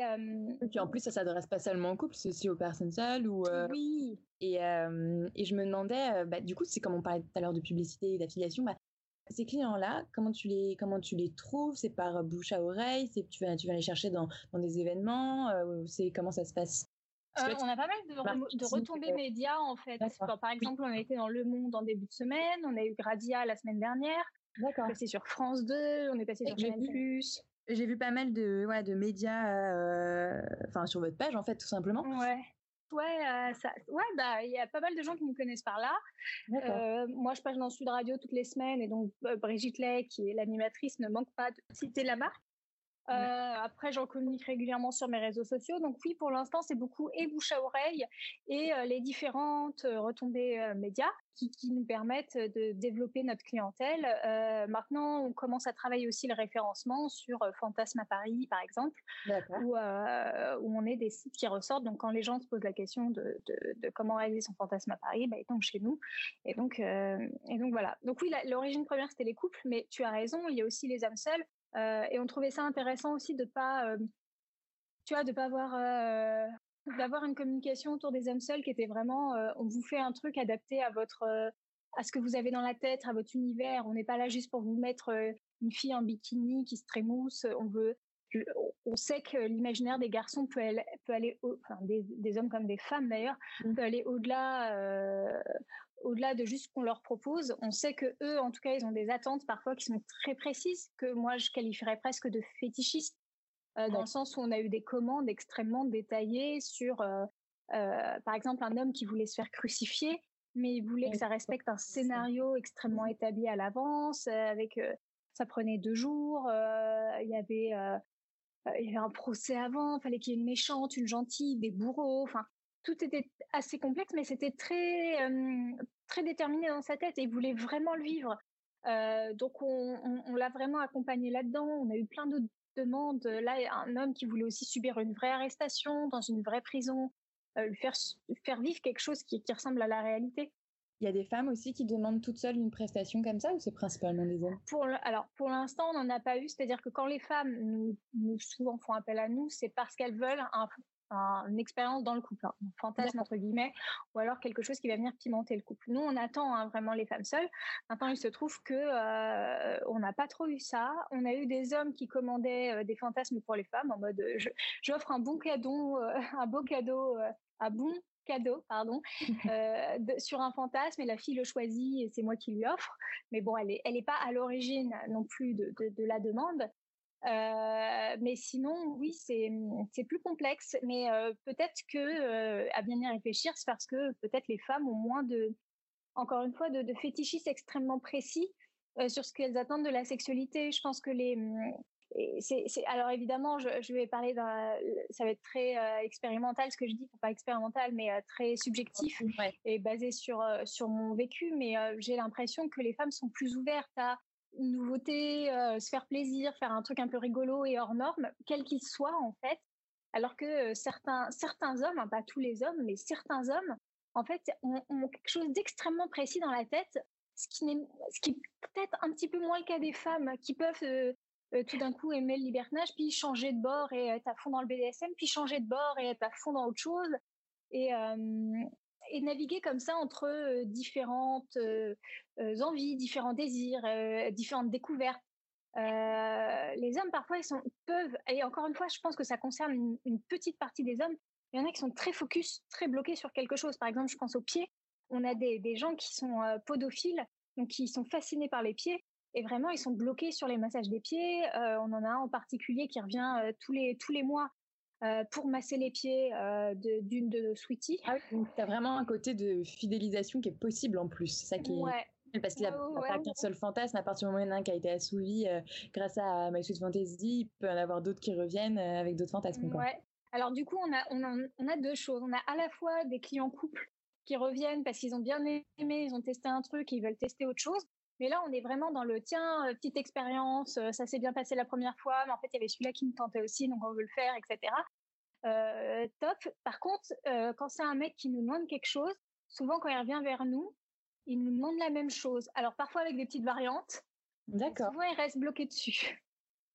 puis en plus, ça s'adresse pas seulement aux couples, c'est aussi aux personnes seules. Ou, oui. Et, et, je me demandais, bah, du coup, c'est comme on parlait tout à l'heure de publicité et d'affiliation, bah, ces clients-là, comment tu les comment tu les trouves? C'est par bouche à oreille? C'est tu vas tu vas les chercher dans, dans des événements C'est comment ça se passe? Euh, on a pas mal de, de retombées médias en fait. par exemple, on a été dans Le Monde en début de semaine, on a eu Gradia la semaine dernière. D'accord. On est passé sur France 2, on est passé sur Canal+. J'ai vu pas mal de, ouais, de médias, euh, sur votre page en fait, tout simplement. Ouais. Ouais, euh, ça, ouais, bah il y a pas mal de gens qui nous connaissent par là. moi, je passe dans Sud Radio toutes les semaines et donc Brigitte Lay, qui est l'animatrice, ne manque pas de citer la marque. Euh, après, j'en communique régulièrement sur mes réseaux sociaux. Donc oui, pour l'instant, c'est beaucoup et bouche à oreille et euh, les différentes euh, retombées médias qui, qui, nous permettent de développer notre clientèle. maintenant, on commence à travailler aussi le référencement sur Fantasme à Paris, par exemple, où, où on est des sites qui ressortent. Donc quand les gens se posent la question de, de, de comment réaliser son fantasme à Paris, bah, ils tombent chez nous. Et donc, et donc voilà. Donc oui, l'origine première, c'était les couples, mais tu as raison, il y a aussi les âmes seules. Euh, et on trouvait ça intéressant aussi de pas, euh, tu vois, de pas avoir euh, d'avoir une communication autour des hommes seuls qui était vraiment, on vous fait un truc adapté à votre, à ce que vous avez dans la tête, à votre univers. On n'est pas là juste pour vous mettre une fille en bikini qui se trémousse. On veut, on sait que l'imaginaire des garçons peut aller, peut aller enfin des, des, hommes comme des femmes d'ailleurs, mmh. peut aller au-delà, au-delà de juste ce qu'on leur propose, on sait que eux, en tout cas, ils ont des attentes parfois qui sont très précises, que moi je qualifierais presque de fétichistes, euh, dans le sens où on a eu des commandes extrêmement détaillées sur, euh, euh, par exemple, un homme qui voulait se faire crucifier, mais il voulait que ça respecte un scénario extrêmement établi à l'avance, avec ça prenait deux jours, il y avait il y avait un procès avant, il fallait qu'il y ait une méchante, une gentille, des bourreaux, enfin tout était assez complexe, mais c'était très, très déterminé dans sa tête et il voulait vraiment le vivre. donc on, l'a vraiment accompagné là-dedans. On a eu plein de demandes. Là, un homme qui voulait aussi subir une vraie arrestation dans une vraie prison, lui faire, faire vivre quelque chose qui, ressemble à la réalité. Il y a des femmes aussi qui demandent toutes seules une prestation comme ça ou c'est principalement des hommes? Pour Alors pour l'instant, on n'en a pas eu. C'est-à-dire que quand les femmes nous, nous, souvent font appel à nous, c'est parce qu'elles veulent un, une expérience dans le couple, hein, un fantasme entre guillemets, ou alors quelque chose qui va venir pimenter le couple. Nous, on attend hein, vraiment les femmes seules. Maintenant, il se trouve que euh, on n'a pas trop eu ça. On a eu des hommes qui commandaient euh, des fantasmes pour les femmes en mode euh, j'offre un bon cadeau, un beau cadeau, un bon cadeau, pardon, sur un fantasme et la fille le choisit et c'est moi qui lui offre. Mais bon, elle n'est elle est pas à l'origine non plus de, de, de la demande. Euh, mais sinon, oui, c'est plus complexe. Mais euh, peut-être que euh, à bien y réfléchir, c'est parce que peut-être les femmes ont moins de, encore une fois, de, de fétichistes extrêmement précis sur ce qu'elles attendent de la sexualité. Je pense que les c'est, alors évidemment, je, je vais parler d'un, ça va être très expérimental ce que je dis, pas expérimental, mais très subjectif et basé sur sur mon vécu. Mais j'ai l'impression que les femmes sont plus ouvertes à nouveauté, euh, se faire plaisir, faire un truc un peu rigolo et hors norme, quel qu'il soit en fait. Alors que euh, certains, certains hommes, hein, pas tous les hommes, mais certains hommes, en fait, ont, quelque chose d'extrêmement précis dans la tête, ce qui, n'est, ce qui est peut-être un petit peu moins le cas des femmes qui peuvent euh, tout d'un coup aimer le libertinage, puis changer de bord et être à fond dans le BDSM, puis changer de bord et être à fond dans autre chose. Et, et naviguer comme ça entre différentes envies, différents désirs, différentes découvertes. les hommes parfois ils sont peuvent et encore une fois je pense que ça concerne une, petite partie des hommes. Il y en a qui sont très focus, très bloqués sur quelque chose. Par exemple, je pense aux pieds. on a des, des gens qui sont podophiles, donc qui sont fascinés par les pieds. Et vraiment, ils sont bloqués sur les massages des pieds. on en a un en particulier qui revient tous, les, tous les mois pour masser les pieds d'une de, Sweetie. Ah oui, donc tu as vraiment un côté de fidélisation qui est possible en plus. Ça qui est... Parce qu'il n'y a, pas qu'un seul fantasme, à partir du moment où il y en a un qui a été assouvi grâce à My Sweet Fantasy, il peut en avoir d'autres qui reviennent avec d'autres fantasmes. Alors du coup, on a, on, a, on a deux choses. On a à la fois des clients couples qui reviennent parce qu'ils ont bien aimé, ils ont testé un truc, ils veulent tester autre chose. Mais là, on est vraiment dans le tiens, petite expérience, ça s'est bien passé la première fois, mais en fait, il y avait celui-là qui me tentait aussi, donc on veut le faire, etc. Euh, top. Par contre, euh, quand c'est un mec qui nous demande quelque chose, souvent quand il revient vers nous, il nous demande la même chose. Alors parfois avec des petites variantes. D'accord. Souvent il reste bloqué dessus.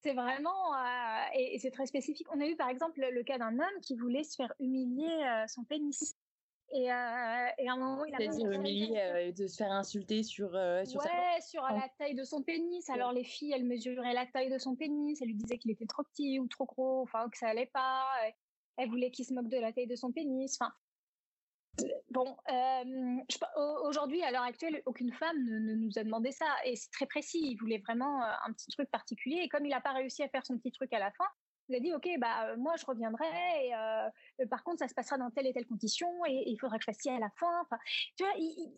C'est vraiment euh, et, c'est très spécifique. On a eu par exemple le, cas d'un homme qui voulait se faire humilier son pénis. Et, à un moment, il a dire humilier, de se faire insulter sur sur, ouais, sur la taille de son pénis. Alors les filles, elles mesuraient la taille de son pénis, elles lui disaient qu'il était trop petit ou trop gros, enfin que ça allait pas elle voulait qu'il se moque de la taille de son pénis. Enfin, bon, euh, aujourd'hui, à l'heure actuelle, aucune femme ne, nous a demandé ça. Et c'est très précis. Il voulait vraiment euh, un petit truc particulier. Et comme il n'a pas réussi à faire son petit truc à la fin, il a dit, OK, bah, euh, moi, je reviendrai. Et, par contre, ça se passera dans telle et telle condition. Et, il faudra que je fasse ci à la fin. Enfin, tu vois, il,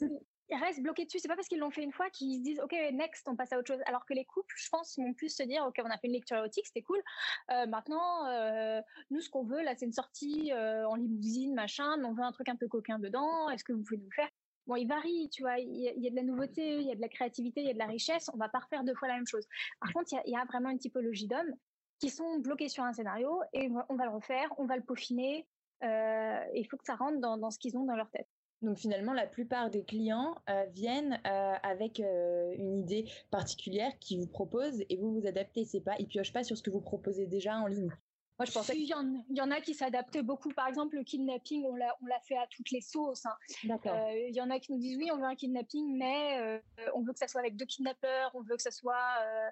ils restent bloqués dessus. C'est pas parce qu'ils l'ont fait une fois qu'ils se disent OK next on passe à autre chose. Alors que les couples, je pense, vont plus se dire OK on a fait une lecture érotique, c'était cool. Euh, maintenant, euh, nous ce qu'on veut là, c'est une sortie euh, en limousine, machin. On veut un truc un peu coquin dedans. Est-ce que vous pouvez nous faire? Bon, il varie, tu vois. Il y, a de la nouveauté, il y a de la créativité, il y a de la richesse. On va pas refaire deux fois la même chose. Par contre, il y a, vraiment une typologie d'hommes qui sont bloqués sur un scénario et on va le refaire, on va le peaufiner. il faut que ça rentre dans ce qu'ils ont dans leur tête. Donc finalement, la plupart des clients euh, viennent euh, avec euh, une idée particulière qu'ils vous proposent et vous vous adaptez. C'est pas, ils piochent pas sur ce que vous proposez déjà en ligne. Moi, je pensais. Il y, en, y en a qui s'adaptent beaucoup. Par exemple, le kidnapping, on l'a, on l'a fait à toutes les sauces. Hein. D'accord. Il y en a qui nous disent oui, on veut un kidnapping, mais on veut que ça soit avec deux kidnappeurs, on veut que ça soit euh,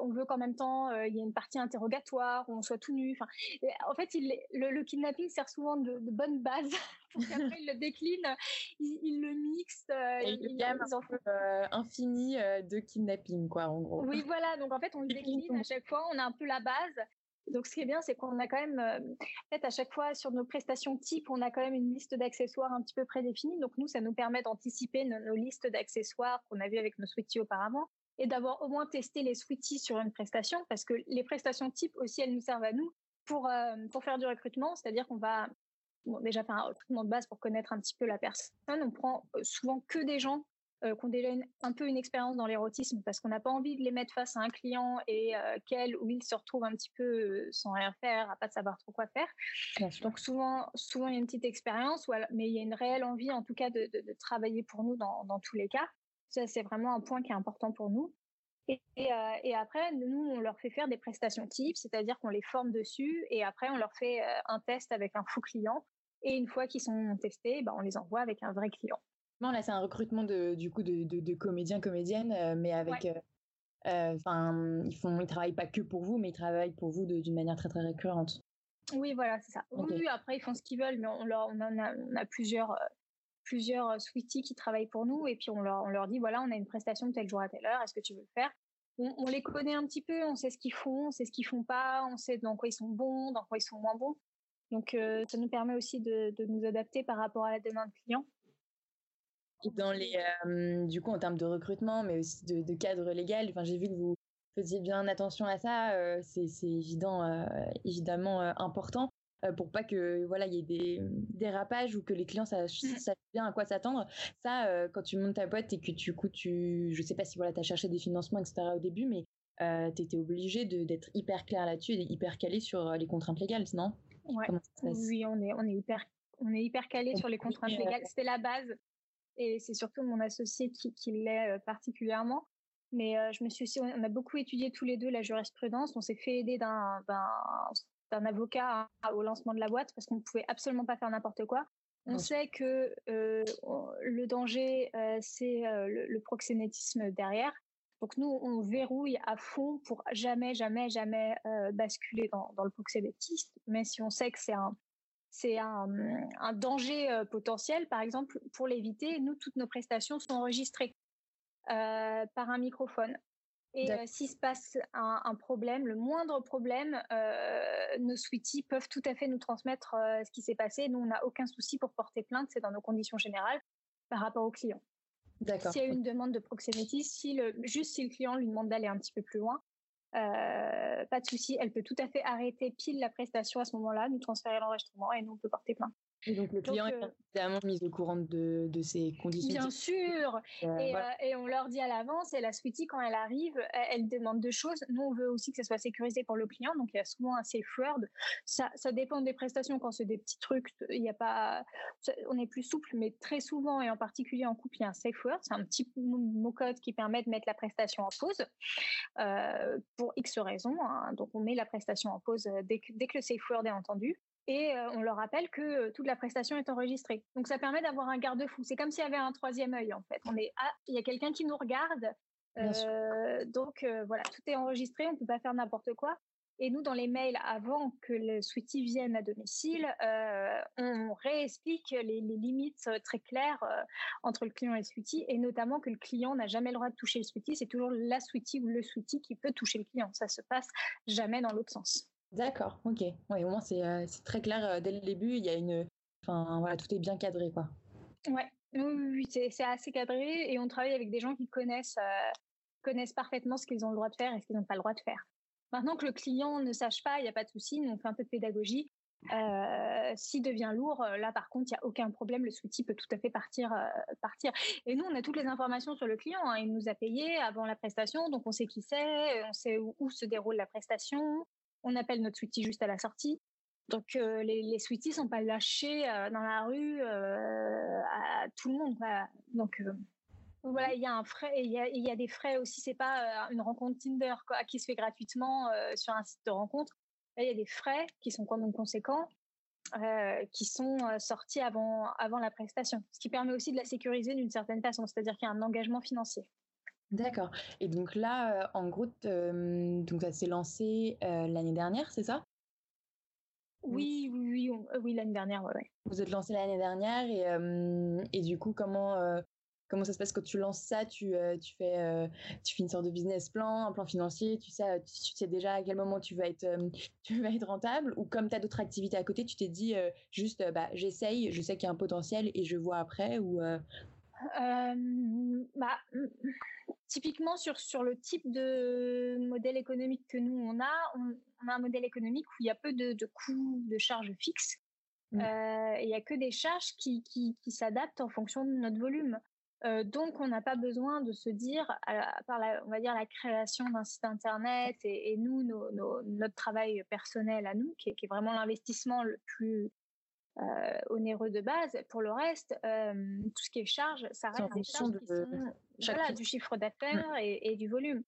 on veut qu'en même temps euh, il y ait une partie interrogatoire, où on soit tout nu. Enfin, en fait, le, kidnapping sert souvent de, bonne base pour qu'après il le décline, il, le mixe. Euh, il, y a un peu infini de kidnapping, quoi, en gros. Oui, voilà. Donc en fait, on le décline à chaque fois. On a un peu la base. Donc, ce qui est bien, c'est qu'on a quand même, en fait, à chaque fois sur nos prestations type, on a quand même une liste d'accessoires un petit peu prédéfinie. Donc, nous, ça nous permet d'anticiper nos, nos listes d'accessoires qu'on a vues avec nos switchies auparavant et d'avoir au moins testé les sweeties sur une prestation parce que les prestations type aussi elles nous servent à nous pour euh, pour faire du recrutement, c'est-à-dire qu'on va déjà faire un recrutement de base pour connaître un petit peu la personne. On prend euh, souvent que des gens euh, qui ont déjà un peu une expérience dans l'érotisme parce qu'on n'a pas envie de les mettre face à un client et qu'elle ou il se retrouve un petit peu sans rien faire, à pas savoir trop quoi faire. Donc souvent, souvent il y a une petite expérience, mais il y a une réelle envie en tout cas de, de, de travailler pour nous dans, dans tous les cas. Ça, c'est vraiment un point qui est important pour nous. Et, euh, et, après, nous, on leur fait faire des prestations types, c'est-à-dire qu'on les forme dessus et après, on leur fait euh, un test avec un faux client. Et une fois qu'ils sont testés, ben, on les envoie avec un vrai client. Non, là, c'est un recrutement de, du coup de, de, comédiens, comédiennes, euh, mais avec. Enfin, ils font, ils travaillent pas que pour vous, mais ils travaillent pour vous d'une manière très très récurrente. Oui, voilà, c'est ça. Oui, après, ils font ce qu'ils veulent, mais on, leur, on, en a, on a plusieurs plusieurs euh, sweeties qui travaillent pour nous et puis on leur, on leur dit voilà, on a une prestation tel jour à telle heure, est-ce que tu veux le faire? On, les connaît un petit peu, on sait ce qu'ils font, on sait ce qu'ils font pas, on sait dans quoi ils sont bons, dans quoi ils sont moins bons. Donc euh, ça nous permet aussi de, de, nous adapter par rapport à la demande client. Dans les, euh, du coup, en termes de recrutement, mais aussi de, cadre légal, enfin, j'ai vu que vous faisiez bien attention à ça. c'est évident, évidemment important. Euh, pour pas que voilà il y ait des dérapages ou que les clients sachent, mmh. bien à quoi s'attendre. Ça, euh, quand tu montes ta boîte et que tu, coup, tu, je sais pas si voilà as cherché des financements etc au début, mais euh, tu étais obligé d'être hyper clair là-dessus et hyper calé sur les contraintes légales, non? Oui, on est on est hyper on est hyper calé sur les contraintes légales. C'était la base et c'est surtout mon associé qui, qui l'est particulièrement. Mais je me suis aussi, on a beaucoup étudié tous les deux la jurisprudence. On s'est fait aider d'un d'un avocat au lancement de la boîte parce qu'on ne pouvait absolument pas faire n'importe quoi. On sait que euh, le danger, euh, c'est euh, le, proxénétisme derrière. Donc nous, on verrouille à fond pour jamais, jamais, jamais basculer dans, le proxénétisme. Mais si on sait que c'est un, c'est un, danger potentiel. Par exemple, pour l'éviter, nous, toutes nos prestations sont enregistrées par un microphone. Et s'il se passe un, problème, le moindre problème, nos sweeties peuvent tout à fait nous transmettre ce qui s'est passé. Nous, on n'a aucun souci pour porter plainte, c'est dans nos conditions générales par rapport au client. S'il y a une demande de proxénétisme, si le, juste si le client lui demande d'aller un petit peu plus loin, pas de souci, elle peut tout à fait arrêter pile la prestation à ce moment-là, nous transférer l'enregistrement et nous on peut porter plainte. Et donc le client est euh, évidemment mis au courant de, de ces conditions. Bien sûr. Euh, euh, et, on leur dit à l'avance, et la sweetie, quand elle arrive, elle, demande deux choses. Nous, on veut aussi que ça soit sécurisé pour le client. Donc, il y a souvent un safe word. Ça, ça dépend des prestations. Quand c'est des petits trucs, il n'y a pas, on est plus souple, mais très souvent, et en particulier en couple, il y a un safe word. C'est un petit mot-code qui permet de mettre la prestation en pause pour X raisons. Hein. Donc, on met la prestation en pause dès que, dès que le safe word est entendu et on leur rappelle que toute la prestation est enregistrée. Donc ça permet d'avoir un garde-fou. C'est comme s'il y avait un troisième œil en fait. On est ah, il y a quelqu'un qui nous regarde. donc voilà, tout est enregistré, on peut pas faire n'importe quoi. Et nous, dans les mails, avant que le sweetie vienne à domicile, on réexplique les, limites très claires entre le client et le sweetie, et notamment que le client n'a jamais le droit de toucher le sweetie. C'est toujours la sweetie ou le sweetie qui peut toucher le client. Ça se passe jamais dans l'autre sens. D'accord, ok. Ouais, au moins c'est euh, très clair euh, dès le début. Il y a une, enfin voilà, tout est bien cadré quoi. Ouais, oui, c'est assez cadré et on travaille avec des gens qui connaissent euh, connaissent parfaitement ce qu'ils ont le droit de faire et ce qu'ils n'ont pas le droit de faire. Maintenant que le client ne sache pas, il n'y a pas de souci, on fait un peu de pédagogie. S'il devient lourd, là par contre, il n'y a aucun problème, le sweetie peut tout à fait partir, partir. Et nous, on a toutes les informations sur le client. Hein. Il nous a payé avant la prestation, donc on sait qui c'est, on sait où, se déroule la prestation, on appelle notre sweetie juste à la sortie. Donc euh, les, les sweeties sont pas lâchés euh, dans la rue euh, à tout le monde. Donc voilà, il y a frais, il y des frais aussi. C'est pas une rencontre Tinder qui se fait gratuitement sur un site de rencontre. il y a des frais qui sont quand même conséquents, qui sont sortis avant avant la prestation, ce qui permet aussi de la sécuriser d'une certaine façon. C'est-à-dire qu'il y a un engagement financier. D'accord. Et donc là, en gros, donc ça s'est lancé l'année dernière, c'est ça? Oui, oui, oui, oui l'année dernière, ouais, Vous êtes lancé l'année dernière et, et du coup, comment comment ça se passe? Quand tu lances ça Tu tu fais tu fais une sorte de business plan, un plan financier. Tu sais tu, sais déjà à quel moment tu vas être tu vas être rentable ou comme tu as d'autres activités à côté, tu t'es dit juste bah j'essaye, je sais qu'il y a un potentiel et je vois après ou bah, typiquement sur, sur le type de modèle économique que nous on a, on, a un modèle économique où il y a peu de, de coûts de charges fixes. Mmh. Euh, il n'y a que des charges qui, qui, qui s'adaptent en fonction de notre volume. Euh, donc, on n'a pas besoin de se dire, à, par la, on va dire la création d'un site internet et, et nous, nos, notre travail personnel à nous, qui est, qui est vraiment l'investissement le plus euh, onéreux de base. Pour le reste, euh, tout ce qui est charge, ça reste des charges qui sont voilà, du chiffre d'affaires mmh. et, du volume.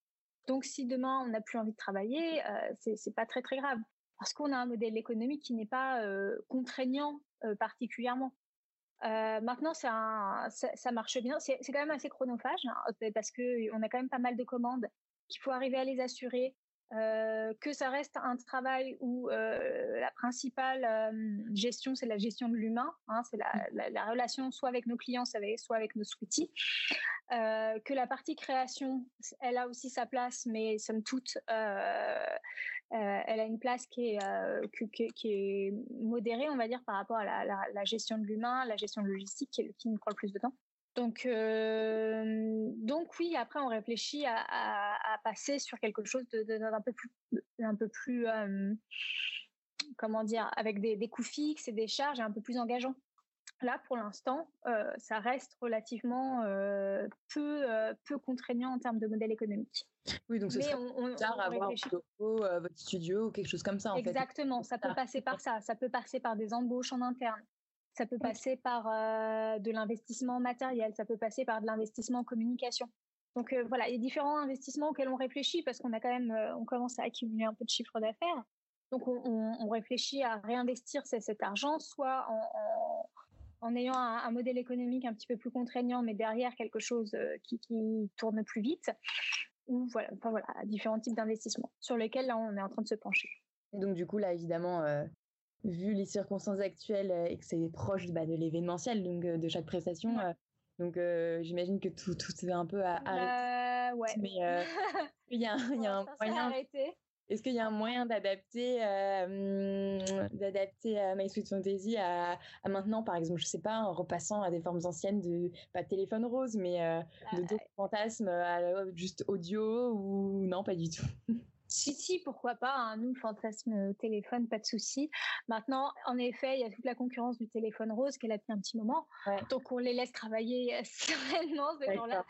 Donc, si demain on n'a plus envie de travailler, euh, c'est pas très très grave parce qu'on a un modèle économique qui n'est pas euh, contraignant euh, particulièrement. maintenant, ça, ça, marche bien. C'est quand même assez chronophage hein, parce que on a quand même pas mal de commandes qu'il faut arriver à les assurer. Euh, que ça reste un travail où euh, la principale euh, gestion, c'est la gestion de l'humain, hein, c'est la, la, relation soit avec nos clients, soit avec nos sweeties, que la partie création, elle a aussi sa place, mais somme toute, elle a une place qui est, qui, est modérée, on va dire, par rapport à la, la gestion de l'humain, la gestion de logistique, qui, qui nous prend le plus de temps. Donc, euh, donc oui, après on réfléchit à, à, passer sur quelque chose d'un peu plus, un peu plus, euh, comment dire, avec des, des, coûts fixes et des charges un peu plus engageants. Là, pour l'instant, euh, ça reste relativement euh, peu, euh, peu contraignant en termes de modèle économique. Oui, donc ce serait on, on, tard avoir votre studio ou quelque chose comme ça. En Exactement, ça peut passer par ça. Ça peut passer par des embauches en interne. Ça peut passer par euh, de l'investissement matériel, ça peut passer par de l'investissement en communication. Donc euh, voilà, il y a différents investissements auxquels on réfléchit parce qu'on a quand même, euh, on commence à accumuler un peu de chiffre d'affaires. Donc on, on, réfléchit à réinvestir cet argent, soit en, en, en ayant un, un, modèle économique un petit peu plus contraignant, mais derrière quelque chose qui, qui tourne plus vite, ou voilà, enfin voilà, différents types d'investissements sur lesquels là on est en train de se pencher. Et donc du coup là évidemment vu les circonstances actuelles et que c'est proche bah, de l'événementiel, donc de chaque prestation. donc j'imagine que tout, tout est un peu à arrêter. ouais. Mais il y a, il y a un moyen. Est-ce qu'il y a un moyen d'adapter euh, d'adapter euh, My Sweet Fantasy à, maintenant, par exemple, je sais pas, en repassant à des formes anciennes de pas de téléphone rose, mais euh, de d'autres fantasmes, juste audio ou non, pas du tout. Si, si, pourquoi pas. Hein. Nous, fantasme téléphone, pas de souci. Maintenant, en effet, il y a toute la concurrence du téléphone rose qu'elle a depuis un petit moment. Donc, on les laisse travailler sereinement, ces gens-là,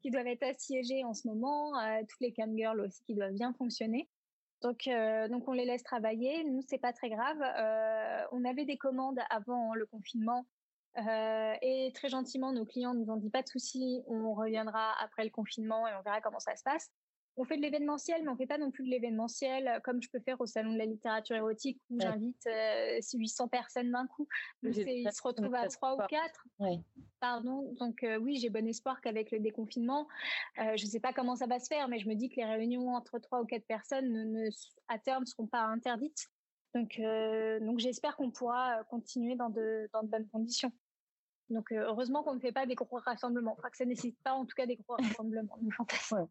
qui doivent être assiégés en ce moment. toutes les cam girls aussi qui doivent bien fonctionner. Donc, euh, donc on les laisse travailler. Nous, c'est pas très grave. Euh, on avait des commandes avant le confinement euh, et très gentiment, nos clients nous ont dit pas de souci, on reviendra après le confinement et on verra comment ça se passe on fait de l'événementiel, mais on fait pas non plus de l'événementiel euh, comme je peux faire au salon de la littérature érotique où j'invite 800 euh, personnes d'un coup. ils se retrouvent à 3 ou 4. Pardon. Donc euh, oui, j'ai bon espoir qu'avec le déconfinement, je ne sais pas comment ça va se faire, mais je me dis que les réunions entre 3 ou 4 personnes ne, à terme ne seront pas interdites. Donc, donc j'espère qu'on pourra continuer dans de, dans de bonnes conditions. Donc heureusement qu'on ne fait pas des gros rassemblements, enfin que ça nécessite pas en tout cas des gros rassemblements.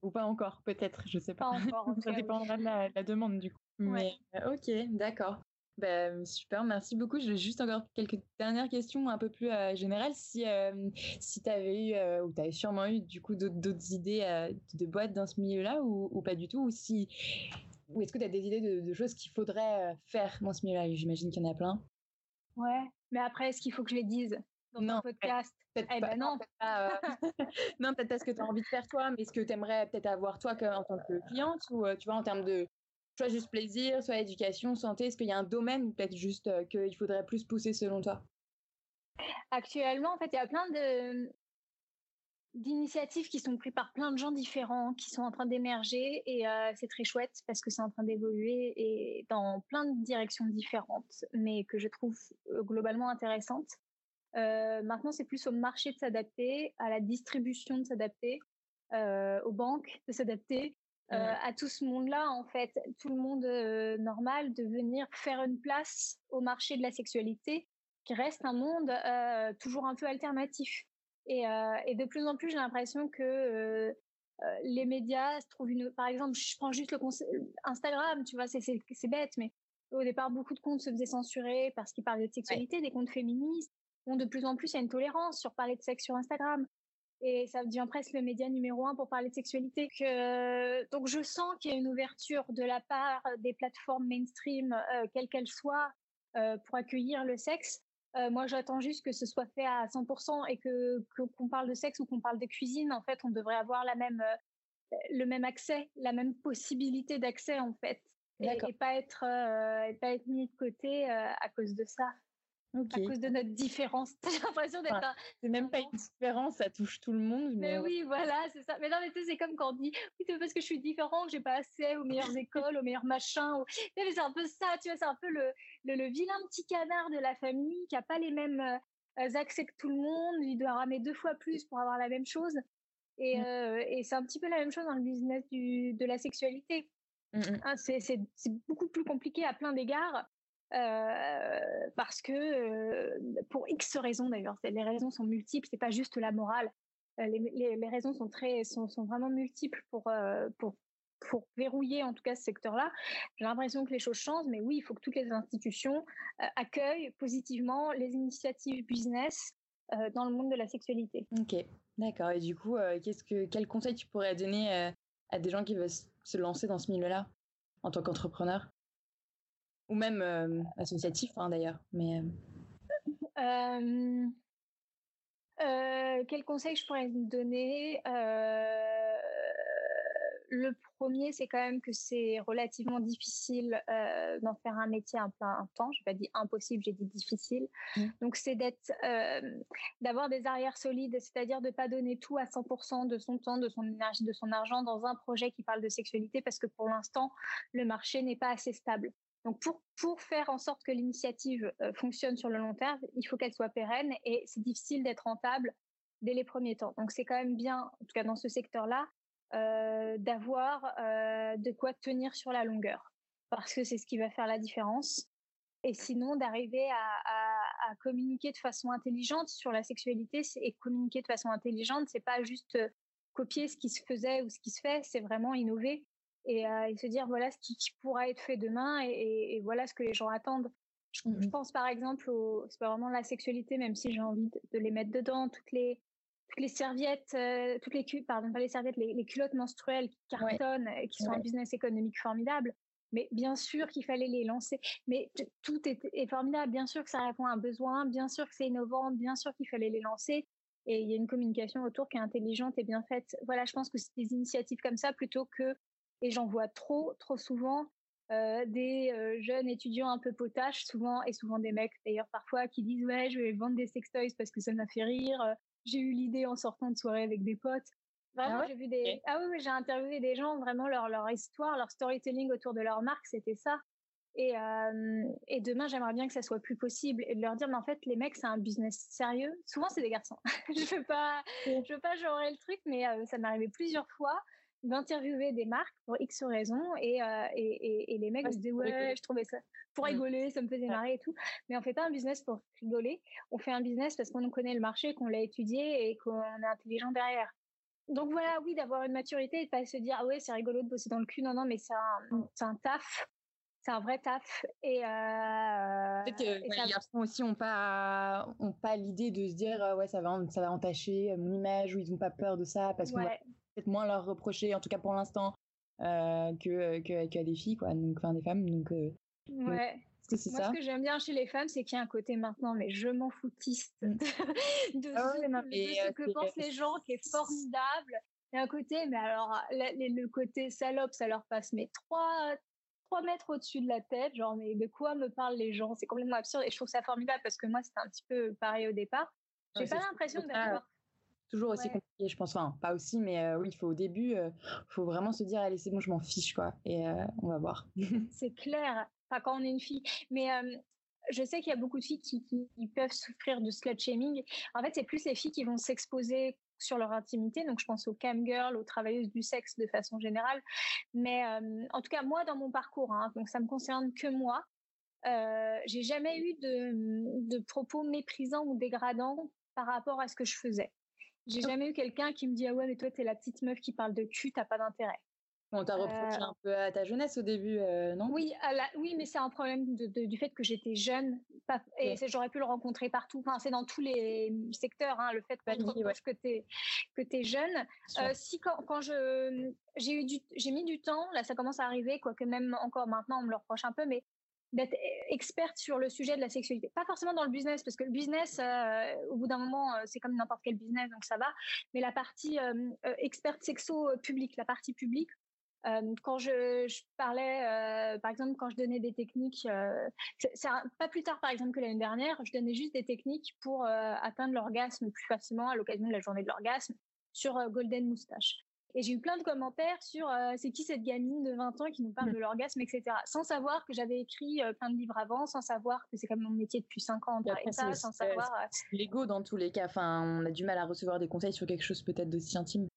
ou pas encore, peut-être, je sais pas. Pas encore. ça dépendra de la, demande du coup. Mais ok, d'accord. Ben, super, merci beaucoup. J'ai juste encore quelques dernières questions un peu plus générales. Si, si tu avais eu, ou tu avais sûrement eu du coup d'autres idées de boîtes dans ce milieu-là ou, pas du tout, ou si ou est-ce que tu as des idées de, de choses qu'il faudrait faire dans ce milieu-là? J'imagine qu'il y en a plein. Ouais, mais après, est-ce qu'il faut que je les dise? Dans non, podcast. Peut-être eh ben non. Euh, non, peut-être pas ce que tu as envie de faire toi, mais ce que tu aimerais peut-être avoir toi en tant que cliente ou euh, tu vois en termes de soit juste plaisir, soit éducation, santé, est-ce qu'il y a un domaine peut-être juste euh, qu'il faudrait plus pousser selon toi? Actuellement, en fait, il y a plein de d'initiatives qui sont prises par plein de gens différents, qui sont en train d'émerger et c'est très chouette parce que c'est en train d'évoluer et dans plein de directions différentes, mais que je trouve globalement intéressantes. Euh, maintenant, c'est plus au marché de s'adapter, à la distribution de s'adapter, euh, aux banques de s'adapter, euh, à tout ce monde-là, en fait, tout le monde normal, de venir faire une place au marché de la sexualité, qui reste un monde toujours un peu alternatif. Et, et, de plus en plus, j'ai l'impression que les médias se trouvent une. Par exemple, je prends juste le Instagram, tu vois, c'est bête, mais au départ, beaucoup de comptes se faisaient censurer parce qu'ils parlaient de sexualité, des comptes féministes. Bon, de plus en plus, il y a une tolérance sur parler de sexe sur Instagram. Et ça devient presque le média numéro un pour parler de sexualité. Que, donc, je sens qu'il y a une ouverture de la part des plateformes mainstream, euh, quelles qu'elles soient, euh, pour accueillir le sexe. Euh, moi, j'attends juste que ce soit fait à 100% et que qu'on parle de sexe ou qu'on parle de cuisine. En fait, on devrait avoir la même, le même accès, la même possibilité d'accès, en fait. Et, et, pas être, et pas être mis de côté à cause de ça. À cause de notre différence. J'ai l'impression d'être C'est même pas une différence, ça touche tout le monde. Mais, oui, voilà, c'est ça. Mais non, mais tu sais, c'est comme quand on dit, oui, c'est parce que je suis différent que j'ai pas accès aux meilleures écoles, aux meilleurs machins. Ou... c'est un peu ça, tu vois, c'est un peu le, le, vilain petit canard de la famille qui a pas les mêmes euh, accès que tout le monde. Il doit ramer deux fois plus pour avoir la même chose. Et, mmh. euh, et c'est un petit peu la même chose dans le business du, de la sexualité. Mmh, mmh. Hein, c'est beaucoup plus compliqué à plein d'égards. Euh, parce que euh, pour X raisons d'ailleurs, les raisons sont multiples, c'est pas juste la morale. Euh, les, raisons sont très sont, vraiment multiples pour pour pour verrouiller en tout cas ce secteur-là. J'ai l'impression que les choses changent, mais oui, il faut que toutes les institutions accueillent positivement les initiatives business dans le monde de la sexualité. Ok, d'accord. Et du coup, quel conseil tu pourrais donner à des gens qui veulent se lancer dans ce milieu-là en tant qu'entrepreneur? Ou même euh, associatif hein, d'ailleurs. Mais euh, euh, quel conseil je pourrais vous donner Le premier, c'est quand même que c'est relativement difficile d'en faire un métier à plein temps. Je n'ai pas dit impossible, j'ai dit difficile. Mmh. Donc, c'est d'être, d'avoir des arrières solides, c'est-à-dire de ne pas donner tout à 100% de son temps, de son énergie, de son argent dans un projet qui parle de sexualité, parce que pour l'instant, le marché n'est pas assez stable. Donc pour, faire en sorte que l'initiative euh, fonctionne sur le long terme, il faut qu'elle soit pérenne et c'est difficile d'être rentable dès les premiers temps. Donc c'est quand même bien, en tout cas dans ce secteur-là, euh, d'avoir euh, de quoi tenir sur la longueur parce que c'est ce qui va faire la différence. et sinon d'arriver à, communiquer de façon intelligente sur la sexualité et communiquer de façon intelligente, c'est pas juste copier ce qui se faisait ou ce qui se fait, c'est vraiment innover et, se dire voilà ce qui, pourra être fait demain et, voilà ce que les gens attendent. Je, mmh pense par exemple, au, c'est pas vraiment la sexualité, même si j'ai envie de, les mettre dedans, toutes les toutes les serviettes, toutes les pardon pas les serviettes, les, culottes menstruelles qui cartonnent, et qui sont un business économique formidable. Mais bien sûr qu'il fallait les lancer. Mais tout est, formidable. Bien sûr que ça répond à un besoin. Bien sûr que c'est innovant. Bien sûr qu'il fallait les lancer. Et il y a une communication autour qui est intelligente et bien faite. Voilà, je pense que c'est des initiatives comme ça plutôt que, et j'en vois trop, trop souvent, euh, des euh, jeunes étudiants un peu potaches, souvent, et souvent des mecs d'ailleurs parfois, qui disent Ouais, je vais vendre des sextoys parce que ça m'a fait rire. J'ai eu l'idée en sortant de soirée avec des potes. Vraiment, ah j'ai vu des. Ah oui, j'ai interviewé des gens, vraiment leur, leur histoire, leur storytelling autour de leur marque, c'était ça. Et, et demain, j'aimerais bien que ça soit plus possible et de leur dire, mais en fait, les mecs, c'est un business sérieux. Souvent, c'est des garçons. je veux pas, je veux pas genre le truc, mais ça m'est arrivé plusieurs fois d'interviewer des marques pour X raisons et, et, et, les mecs me disaient ouais je trouvais ça pour mmh. rigoler ça me faisait marrer et tout mais on fait pas un business pour rigoler on fait un business parce qu'on connaît le marché qu'on l'a étudié et qu'on est intelligent derrière donc voilà, oui, d'avoir une maturité et de pas se dire ah ouais c'est rigolo de bosser dans le cul. Non non, mais c'est un, mm. c'est un taf, c'est un vrai taf. Et, euh, peut-être que les garçons aussi ont pas ont pas l'idée de se dire ouais ça va ça va entacher mon image ou ils ont pas peur de ça parce qu'on va peut-être moins leur reprocher en tout cas pour l'instant euh, que, que des filles quoi donc enfin des femmes donc euh, ouais. Moi, ce que j'aime bien chez les femmes, c'est qu'il y a un côté maintenant, mais je m'en foutiste mmh. de, ah ce, que pensent les gens, qui est formidable. Et un côté, mais alors, le côté salope, ça leur passe, mais trois, trois mètres au-dessus de la tête. Genre, mais de quoi me parlent les gens? C'est complètement absurde. Et je trouve ça formidable parce que moi, c'était un petit peu pareil au départ. J'ai pas l'impression d'avoir toujours aussi compliqué, je pense. Enfin, pas aussi, mais oui, il faut au début, il faut vraiment se dire, allez, c'est bon, je m'en fiche, quoi. Et on va voir. c'est clair quand on est une fille. Mais je sais qu'il y a beaucoup de filles qui, peuvent souffrir de slut shaming. En fait, c'est plus les filles qui vont s'exposer sur leur intimité. Donc, je pense aux cam girls, aux travailleuses du sexe de façon générale. Mais en tout cas, moi, dans mon parcours, hein, donc ça me concerne que moi. Euh, j'ai jamais eu de, de, propos méprisants ou dégradants par rapport à ce que je faisais. J'ai jamais eu quelqu'un qui me dit ah ouais mais toi t'es la petite meuf qui parle de cul t'as pas d'intérêt. On t'a reproché un peu à ta jeunesse au début, non? Oui, oui, mais c'est un problème du fait que j'étais jeune. et j'aurais pu le rencontrer partout. Enfin, c'est dans tous les secteurs, hein, le fait que, que tu es, jeune. si quand, je j'ai eu j'ai mis du temps, là ça commence à arriver, quoique même encore maintenant on me le reproche un peu, mais d'être experte sur le sujet de la sexualité. Pas forcément dans le business, parce que le business, au bout d'un moment, c'est comme n'importe quel business, donc ça va. Mais la partie experte sexo publique, la partie publique, quand je, parlais, par exemple, quand je donnais des techniques, pas plus tard, par exemple, que l'année dernière, je donnais juste des techniques pour atteindre l'orgasme plus facilement à l'occasion de la journée de l'orgasme sur Golden Moustache. Et j'ai eu plein de commentaires sur c'est qui cette gamine de 20 ans qui nous parle de l'orgasme, etc. Sans savoir que j'avais écrit plein de livres avant, sans savoir que c'est comme mon métier depuis 5 ans, ça, sans savoir. L'ego dans tous les cas. Enfin, on a du mal à recevoir des conseils sur quelque chose peut-être d'aussi intime.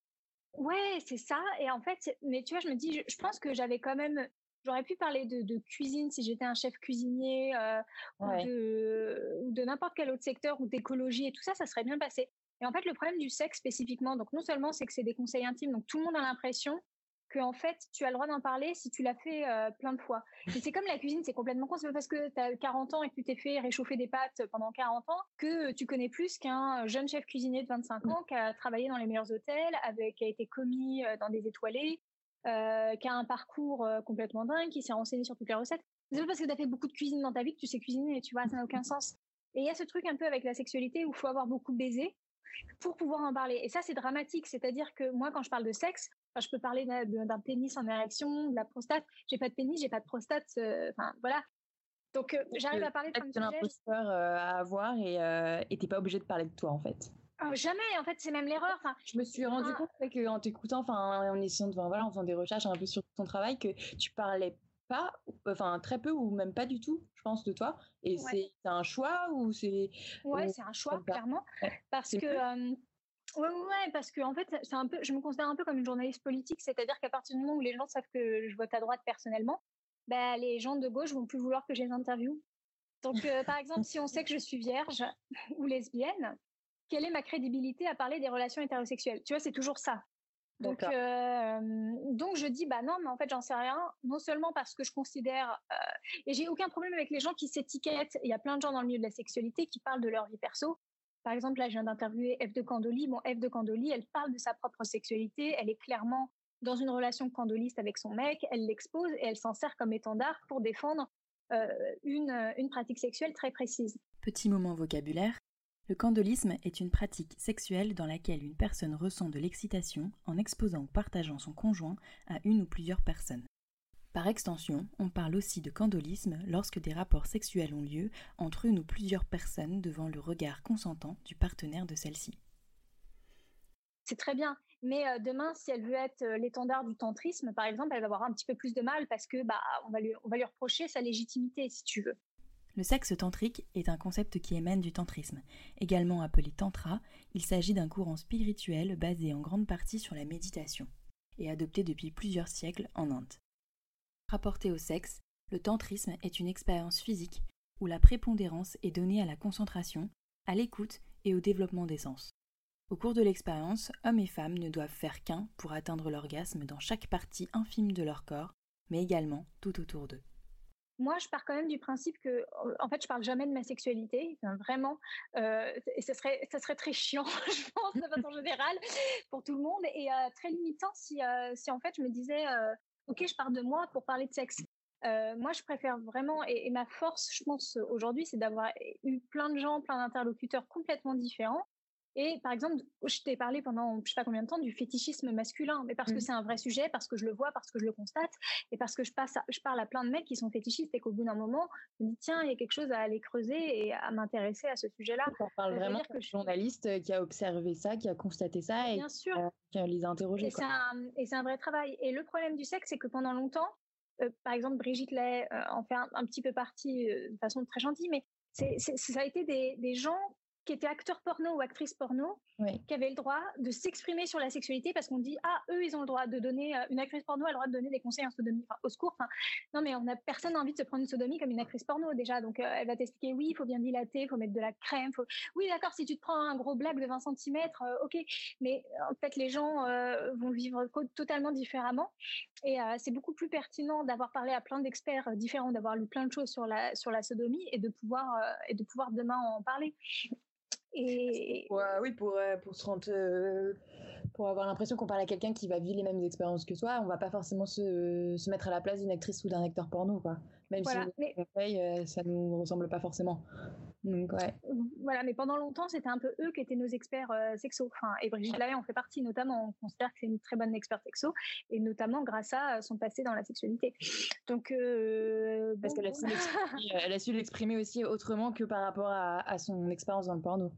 Ouais, c'est ça. Et en fait, mais tu vois, je me dis, je, pense que j'avais quand même, j'aurais pu parler de, cuisine si j'étais un chef cuisinier euh, ou de, de n'importe quel autre secteur ou d'écologie et tout ça, ça serait bien passé. Et en fait, le problème du sexe spécifiquement, donc non seulement c'est que c'est des conseils intimes, donc tout le monde a l'impression en fait, tu as le droit d'en parler si tu l'as fait euh, plein de fois. c'est comme la cuisine, c'est complètement con. C'est pas parce que tu as 40 ans et que tu t'es fait réchauffer des pâtes pendant 40 ans que tu connais plus qu'un jeune chef cuisinier de 25 ans qui a travaillé dans les meilleurs hôtels, avec, qui a été commis euh, dans des étoilés, euh, qui a un parcours complètement dingue, qui s'est renseigné sur toutes les recettes. C'est pas parce que tu as fait beaucoup de cuisine dans ta vie que tu sais cuisiner, tu vois, ça n'a aucun sens. Et il y a ce truc un peu avec la sexualité où il faut avoir beaucoup baisé pour pouvoir en parler. Et ça, c'est dramatique. C'est-à-dire que moi, quand je parle de sexe, je peux parler d'un pénis en érection, de la prostate. J'ai pas de pénis, j'ai pas de prostate. Euh, enfin, voilà. Donc, euh, j'arrive à parler de plein de sujets. Euh, à avoir et t'es pas obligé de parler de toi, en fait. Oh, jamais, en fait, c'est même l'erreur. Enfin, je me suis rendu compte qu'en t'écoutant, enfin, en essayant de, voilà, en faisant des recherches un peu sur ton travail, que tu parlais pas, enfin très peu ou même pas du tout, je pense, de toi. Et c'est un choix ou c'est Ouais, c'est un choix clairement, parce que Ouais, ouais, parce que en fait, c'est un peu, je me considère un peu comme une journaliste politique, c'est-à-dire qu'à partir du moment où les gens savent que je vote à droite personnellement, bah, les gens de gauche vont plus vouloir que j'ai des interviews. Donc, par exemple, si on sait que je suis vierge ou lesbienne, quelle est ma crédibilité à parler des relations hétérosexuelles? Tu vois, c'est toujours ça. Donc, donc je dis bah non, mais en fait j'en sais rien. Non seulement parce que je considère et j'ai aucun problème avec les gens qui s'étiquettent. Il y a plein de gens dans le milieu de la sexualité qui parlent de leur vie perso. Par exemple, là, je viens d'interviewer Eve de Candoli. Bon, Eve de Candoli, elle parle de sa propre sexualité. Elle est clairement dans une relation candoliste avec son mec. Elle l'expose et elle s'en sert comme étendard pour défendre une, une pratique sexuelle très précise. Petit moment vocabulaire. Le candolisme est une pratique sexuelle dans laquelle une personne ressent de l'excitation en exposant ou partageant son conjoint à une ou plusieurs personnes. Par extension, on parle aussi de candolisme lorsque des rapports sexuels ont lieu entre une ou plusieurs personnes devant le regard consentant du partenaire de celle-ci. C'est très bien, mais euh, demain, si elle veut être euh, l'étendard du tantrisme, par exemple, elle va avoir un petit peu plus de mal parce que bah on va lui, on va lui reprocher sa légitimité, si tu veux. Le sexe tantrique est un concept qui émane du tantrisme. Également appelé tantra, il s'agit d'un courant spirituel basé en grande partie sur la méditation et adopté depuis plusieurs siècles en Inde. Rapporté au sexe, le tantrisme est une expérience physique où la prépondérance est donnée à la concentration, à l'écoute et au développement des sens. Au cours de l'expérience, hommes et femmes ne doivent faire qu'un pour atteindre l'orgasme dans chaque partie infime de leur corps, mais également tout autour d'eux. Moi, je pars quand même du principe que, en fait, je parle jamais de ma sexualité, vraiment, et ce serait, ça serait très chiant, je pense, de façon générale, pour tout le monde, et très limitant si, si, en fait, je me disais, ok, je pars de moi pour parler de sexe. Euh, moi, je préfère vraiment, et, ma force, je pense, aujourd'hui, c'est d'avoir eu plein de gens, plein d'interlocuteurs complètement différents. Et par exemple, je t'ai parlé pendant je sais pas combien de temps du fétichisme masculin, mais parce que mmh. c'est un vrai sujet, parce que je le vois, parce que je le constate, et parce que je, passe je parle à plein de mecs qui sont fétichistes et qu'au bout d'un moment, je me dis tiens, il y a quelque chose à aller creuser et à m'intéresser à ce sujet-là. On parle vraiment que je journaliste euh, qui a observé ça, qui a constaté ça et Bien sûr. qui les a interrogés. Et c'est un, vrai travail. Et le problème du sexe, c'est que pendant longtemps, euh, par exemple, Brigitte Lay euh, en fait un, petit peu partie de façon très gentille, mais c'est, ça a été des, des gens qui étaient acteurs porno ou actrices porno, qui avaient le droit de s'exprimer sur la sexualité parce qu'on dit ah eux ils ont le droit de donner euh, une actrice porno a le droit de donner des conseils en sodomie, enfin, au secours. Enfin, non mais on a personne n'a envie de se prendre une sodomie comme une actrice porno déjà, donc euh, elle va t'expliquer oui il faut bien dilater, il faut mettre de la crème, faut... oui d'accord si tu te prends un gros blague de 20 cm, euh, ok, mais en fait les gens vont vivre totalement différemment et c'est beaucoup plus pertinent d'avoir parlé à plein d'experts différents, d'avoir lu plein de choses sur la sur la sodomie et de pouvoir et de pouvoir demain en parler. Et... oui, pour, euh, pour se rendre, euh, pour avoir l'impression qu'on parle à quelqu'un qui va vivre les mêmes expériences que soi, on va pas forcément se, se mettre à la place d'une actrice ou d'un acteur porno, quoi. Même si mais... euh, ça nous ressemble pas forcément. Donc, ouais. Voilà, mais pendant longtemps, c'était un peu eux qui étaient nos experts euh, sexo. Enfin, et Brigitte Lahaye en fait partie, notamment. On considère que c'est une très bonne experte sexo, et notamment grâce à son passé dans la sexualité. Donc, euh, parce qu'elle a su l'exprimer aussi autrement que par rapport à, à son expérience dans le porno.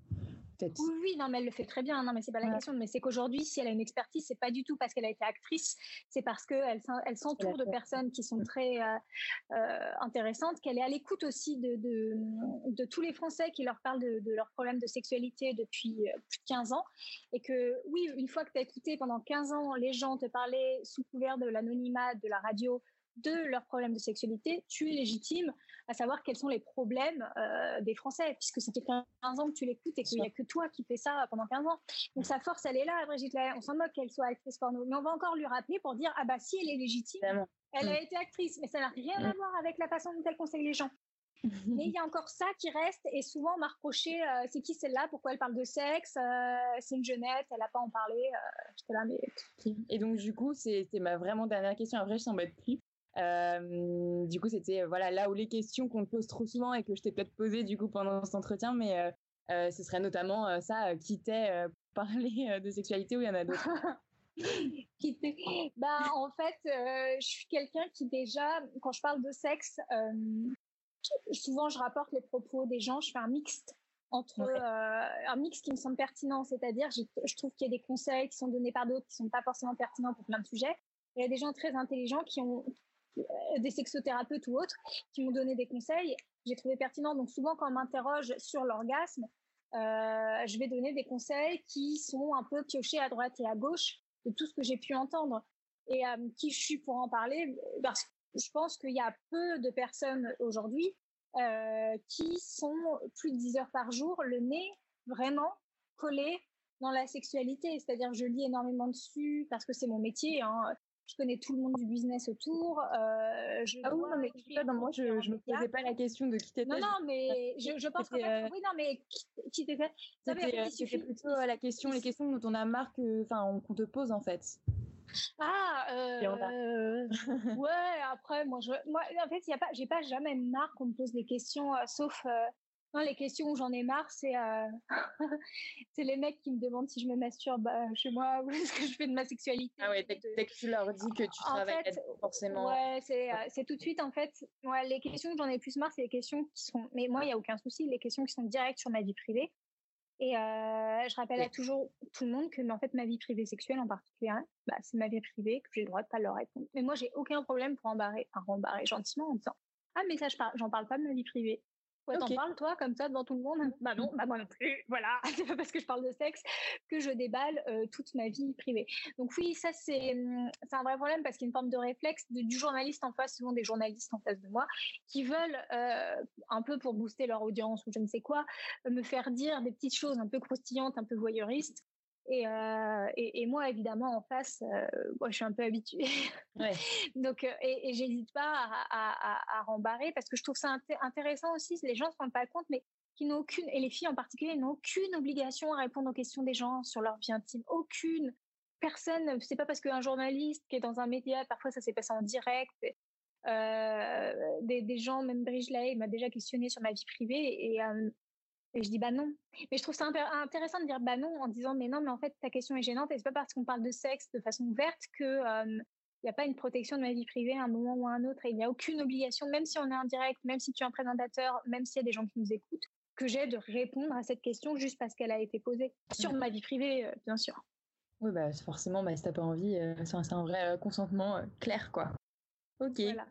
Oui, non, mais elle le fait très bien. Non, mais c'est pas la question. Mais c'est qu'aujourd'hui, si elle a une expertise, c'est pas du tout parce qu'elle a été actrice, c'est parce qu'elle elle s'entoure de personnes qui sont très euh, euh, intéressantes, qu'elle est à l'écoute aussi de, de, tous les Français qui leur parlent de, leurs problèmes de sexualité depuis euh, plus de 15 ans. Et que oui, une fois que tu as écouté pendant 15 ans les gens te parler sous couvert de l'anonymat, de la radio, de leurs problèmes de sexualité, tu es légitime à savoir quels sont les problèmes euh, des Français, puisque ça fait 15 ans que tu l'écoutes et qu'il n'y a que toi qui fais ça pendant 15 ans. Donc sa force, elle est là, Brigitte. On s'en moque qu'elle soit actrice porno, mais on va encore lui rappeler pour dire ah bah si elle est légitime, elle a mm. été actrice, mais ça n'a rien à mm. voir avec la façon dont elle conseille les gens. Mais il y a encore ça qui reste et souvent on m'a reproché euh, c'est qui celle-là? Pourquoi elle parle de sexe? Euh, C'est une jeunette, elle n'a pas en parlé. là, mais... Et donc du coup, c'est ma vraiment dernière question. Après, je s'en bête plus. Euh, du coup, c'était euh, voilà là où les questions qu'on te pose trop souvent et que je t'ai peut-être posé du coup pendant cet entretien, mais euh, ce serait notamment ça qui t'est parler de sexualité ou il y en a d'autres? Bah, en fait, je suis quelqu'un qui déjà, quand je parle de sexe, souvent je rapporte les propos des gens, je fais un mixte entre un mix qui me semble pertinent, c'est-à-dire je trouve qu'il y a des conseils qui sont donnés par d'autres qui sont pas forcément pertinents pour plein de sujets. Il y a des gens très intelligents qui ont des sexothérapeutes ou autres qui m'ont donné des conseils. J'ai trouvé pertinent. Donc souvent quand on m'interroge sur l'orgasme, euh, je vais donner des conseils qui sont un peu piochés à droite et à gauche de tout ce que j'ai pu entendre. Et euh, qui je suis pour en parler Parce que je pense qu'il y a peu de personnes aujourd'hui qui sont plus de 10 heures par jour, le nez vraiment collé dans la sexualité. C'est-à-dire, je lis énormément dessus parce que c'est mon métier. Hein. Je connais tout le monde du business autour. Euh, je ah oui, non, mais moi, je ne me posais pas la question de qui t'étais. Non, non, mais je, je pense que. Euh... Oui, non, mais qui, t'étais? C'était plutôt la question, les questions dont on a marre qu'on te pose, en fait. Ah, euh, ouais, après, moi, je, moi, en fait, y a pas, j'ai pas jamais marre qu'on me pose des questions, euh, sauf euh, les questions où j'en ai marre, c'est euh, c'est les mecs qui me demandent si je me masturbe euh, chez moi ou ce que je fais de ma sexualité. Ah ouais, dès, que tu leur dis que tu travailles forcément. Ouais, euh, c'est tout de suite en fait. Ouais, les questions que j'en ai plus marre, c'est les questions qui sont. Mais moi, il y a aucun souci. Les questions qui sont directes sur ma vie privée. Et je rappelle à toujours tout le monde que, mais en fait, ma vie privée sexuelle en particulier, hein, bah, c'est ma vie privée, que j'ai le droit de pas leur répondre. Mais moi, j'ai aucun problème pour embarrer, enfin, embarrer gentiment en disant Ah, mais ça, je j'en parle pas de ma vie privée. Ouais, t'en parles toi comme ça devant tout le monde? Bah non, bah moi non plus. Voilà, c'est pas parce que je parle de sexe que je déballe euh, toute ma vie privée. Donc oui, ça c'est hum, c'est un vrai problème parce qu'il y a une forme de réflexe du journaliste en face, souvent des journalistes en face de moi, qui veulent euh, un peu pour booster leur audience ou je ne sais quoi, me faire dire des petites choses un peu croustillantes, un peu voyeuristes euh, et, et, moi, évidemment, en face, euh, moi, je suis un peu habituée. Ouais. Donc, euh, et, et j'hésite pas à, à, à, rembarrer parce que je trouve ça intéressant aussi. Les gens se rendent pas compte, mais qui n'ont aucune, et les filles en particulier, n'ont aucune obligation à répondre aux questions des gens sur leur vie intime. Aucune. Personne, c'est pas parce qu'un journaliste qui est dans un média, parfois ça s'est passé en direct, des, des, gens, même Brigitte Lahaye m'a déjà questionné sur ma vie privée et, et je dis bah non. Mais je trouve ça intéressant de dire bah non en disant mais non, mais en fait ta question est gênante et c'est pas parce qu'on parle de sexe de façon ouverte que il n'y a pas une protection de ma vie privée à un moment ou à un autre et il n'y a aucune obligation, même si on est en direct, même si tu es un présentateur, même s'il y a des gens qui nous écoutent, que j'ai de répondre à cette question juste parce qu'elle a été posée sur ma vie privée, bien sûr. Oui, bah forcément, bah, si t'as pas envie, c'est un vrai consentement clair, quoi. Ok. Voilà.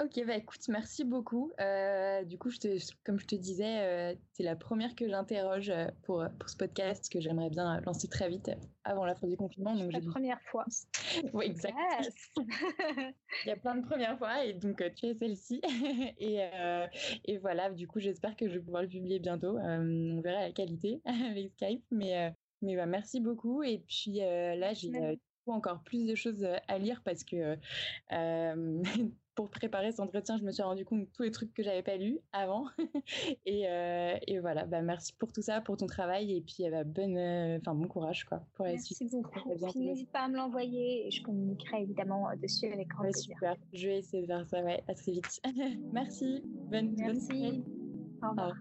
Ok, bah écoute, merci beaucoup. Euh, du coup, je te, comme je te disais, euh, c'est la première que j'interroge euh, pour, pour ce podcast que j'aimerais bien lancer très vite avant la fin du confinement. Donc la première fois. oui, exactement. Il y a plein de premières fois et donc tu es celle-ci. et, et voilà, du coup, j'espère que je vais pouvoir le publier bientôt. on verra la qualité avec Skype, mais, mais bah, merci beaucoup. Et puis là, j'ai encore plus de choses à lire parce que pour préparer cet entretien, je me suis rendu compte de tous les trucs que j'avais pas lus avant. et, euh, et, voilà, bah, merci pour tout ça, pour ton travail et puis bah, bonne, enfin bon courage quoi pour la suite. Merci beaucoup. N'hésite pas à me l'envoyer et je communiquerai évidemment euh, dessus avec grand plaisir. Super. Je vais essayer de faire ça. Ouais, à très vite. merci. Bonne, merci. Bonne Au revoir.